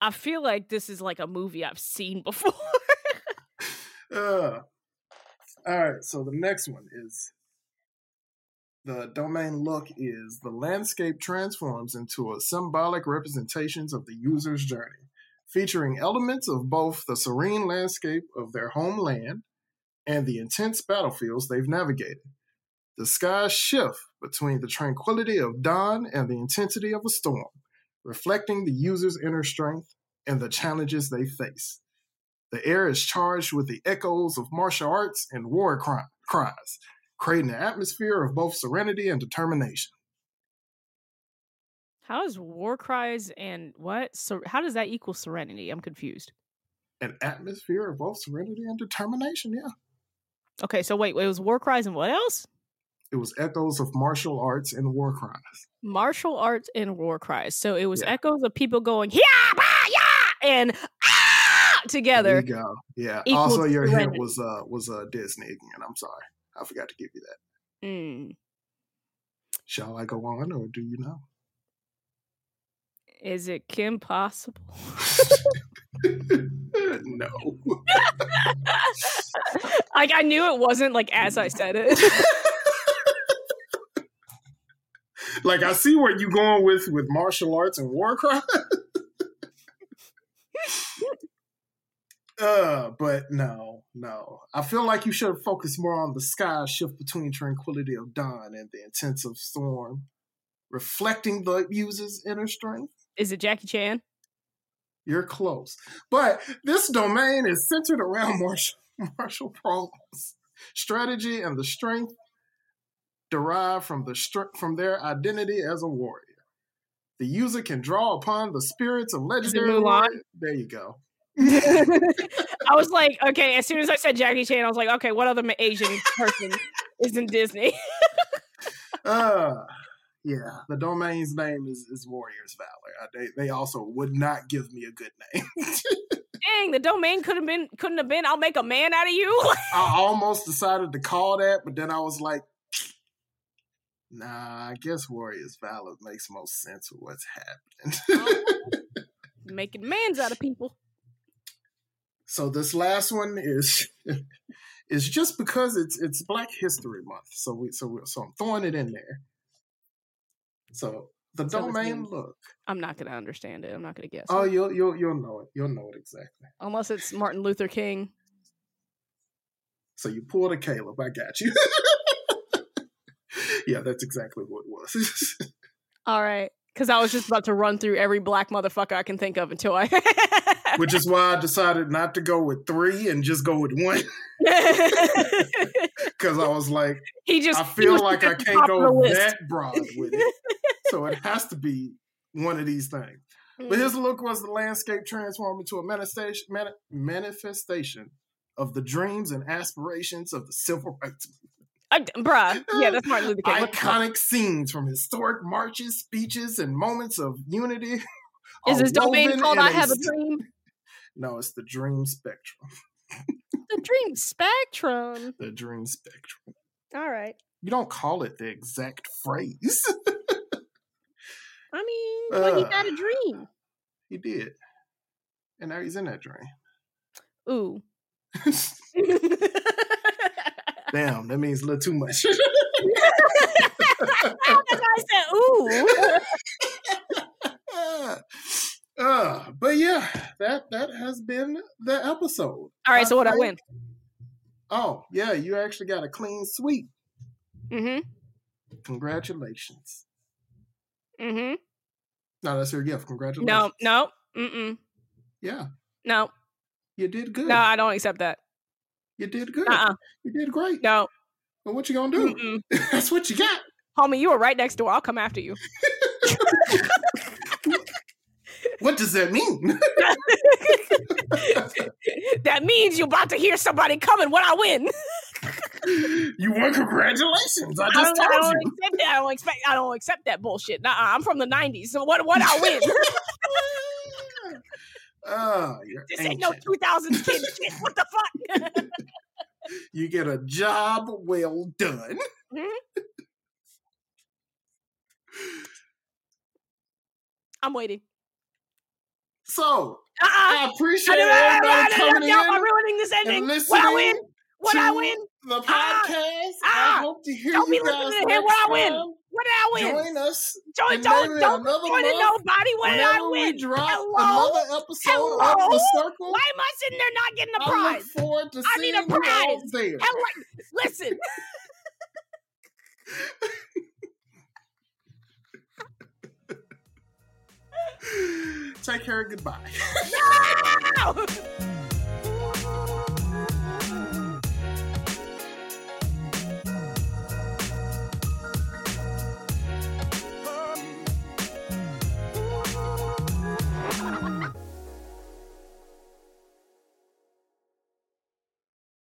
I feel like this is like a movie I've seen before. Uh, all right, so the next one is the domain look is the landscape transforms into a symbolic representations of the user's journey, featuring elements of both the serene landscape of their homeland and the intense battlefields they've navigated. The skies shift between the tranquility of dawn and the intensity of a storm, reflecting the user's inner strength and the challenges they face. The air is charged with the echoes of martial arts and war cry- cries, creating an atmosphere of both serenity and determination. How is war cries and what? So how does that equal serenity? I'm confused. An atmosphere of both serenity and determination, yeah. Okay, so wait, wait, it was war cries and what else? It was echoes of martial arts and war cries. Martial arts and war cries. So it was Yeah. echoes of people going yeah, bah, yeah, and ah There together. you go. Yeah. Also, your hint was uh was uh Disney again. I'm sorry, I forgot to give you that. Mm. Shall I go on, or do you know? Is it Kim Possible? no. like I knew it wasn't like as I said it. like I see where you going with with martial arts and war cry. Uh, but no, no. I feel like you should focus more on the sky shift between tranquility of dawn and the intensive storm, reflecting the user's inner strength. Is it Jackie Chan? You're close, but this domain is centered around martial martial problems, strategy, and the strength derived from the str- from their identity as a warrior. The user can draw upon the spirits of legendary. There you go. I was like, okay, as soon as I said Jackie Chan, I was like, okay, what other Asian person is in Disney? Uh, yeah, the domain's name is, is Warriors Valor. Uh, they they also would not give me a good name. Dang, the domain could have been couldn't have been I'll make a man out of you. I almost decided to call that, but then I was like, nah, I guess Warriors Valor makes most sense with what's happening. Making mans out of people. So this last one is is just because it's it's Black History Month. So we so we, so I'm throwing it in there. So the So domain means- look. I'm not gonna understand it. I'm not gonna guess. Oh, it. you'll you'll you'll know it. You'll know it exactly. Unless it's Martin Luther King. So you pulled a Caleb. I got you. yeah, that's exactly what it was. All right. Cause I was just about to run through every black motherfucker I can think of until I Which is why I decided not to go with three and just go with one. Because I was like, he just I feel was like I can't top of the go list. that broad with it. So it has to be one of these things. Mm. But his look was the landscape transformed into a manifestation, mani- manifestation of the dreams and aspirations of the civil rights movement. I, bruh. Yeah, that's Martin Luther King. What the fuck? Iconic scenes from historic marches, speeches, and moments of unity. Is are this domain called I Have a st- Dream? No, it's the dream spectrum. The Dream Spectrum. The dream spectrum. All right. You don't call it the exact phrase. I mean, but he Uh. got a dream. he did. And now he's in that dream. Ooh. Damn, that means a little too much. I said, ooh. Uh, but yeah, that that has been the episode. All right, so what I win? Oh, yeah, you actually got a clean sweep. Mm-hmm. Congratulations. Mm-hmm. No, that's your gift. Congratulations. No, no. Mm-mm. Yeah, No. you did good. No, I don't accept that. You did good. Uh-uh. You did great. No. But what you gonna do? That's what you got. Homie, you were right next door. I'll come after you. What does that mean? that means you're about to hear somebody coming when I win. you won. Congratulations. I I just don't, I don't you. accept that. I don't expect. I don't accept that bullshit. Nah, I'm from the '90s. So what? What I win? Oh, you're This ain't no 2000s kid shit. What the fuck? You get a job well done. Mm-hmm. I'm waiting. So Uh-uh. I appreciate I everybody coming in ruining this ending. What I win? What I win? the Ah, podcast. I hope to hear don't be you guys listening to him. What I win? What did I win? Join us Join, don't don't join month nobody. What did I win? we drop Hello? another episode of Hello? the circle. Why am I sitting there not getting a I look forward to I need seeing a you all prize. there. Hello? Listen. Take care. Goodbye. No!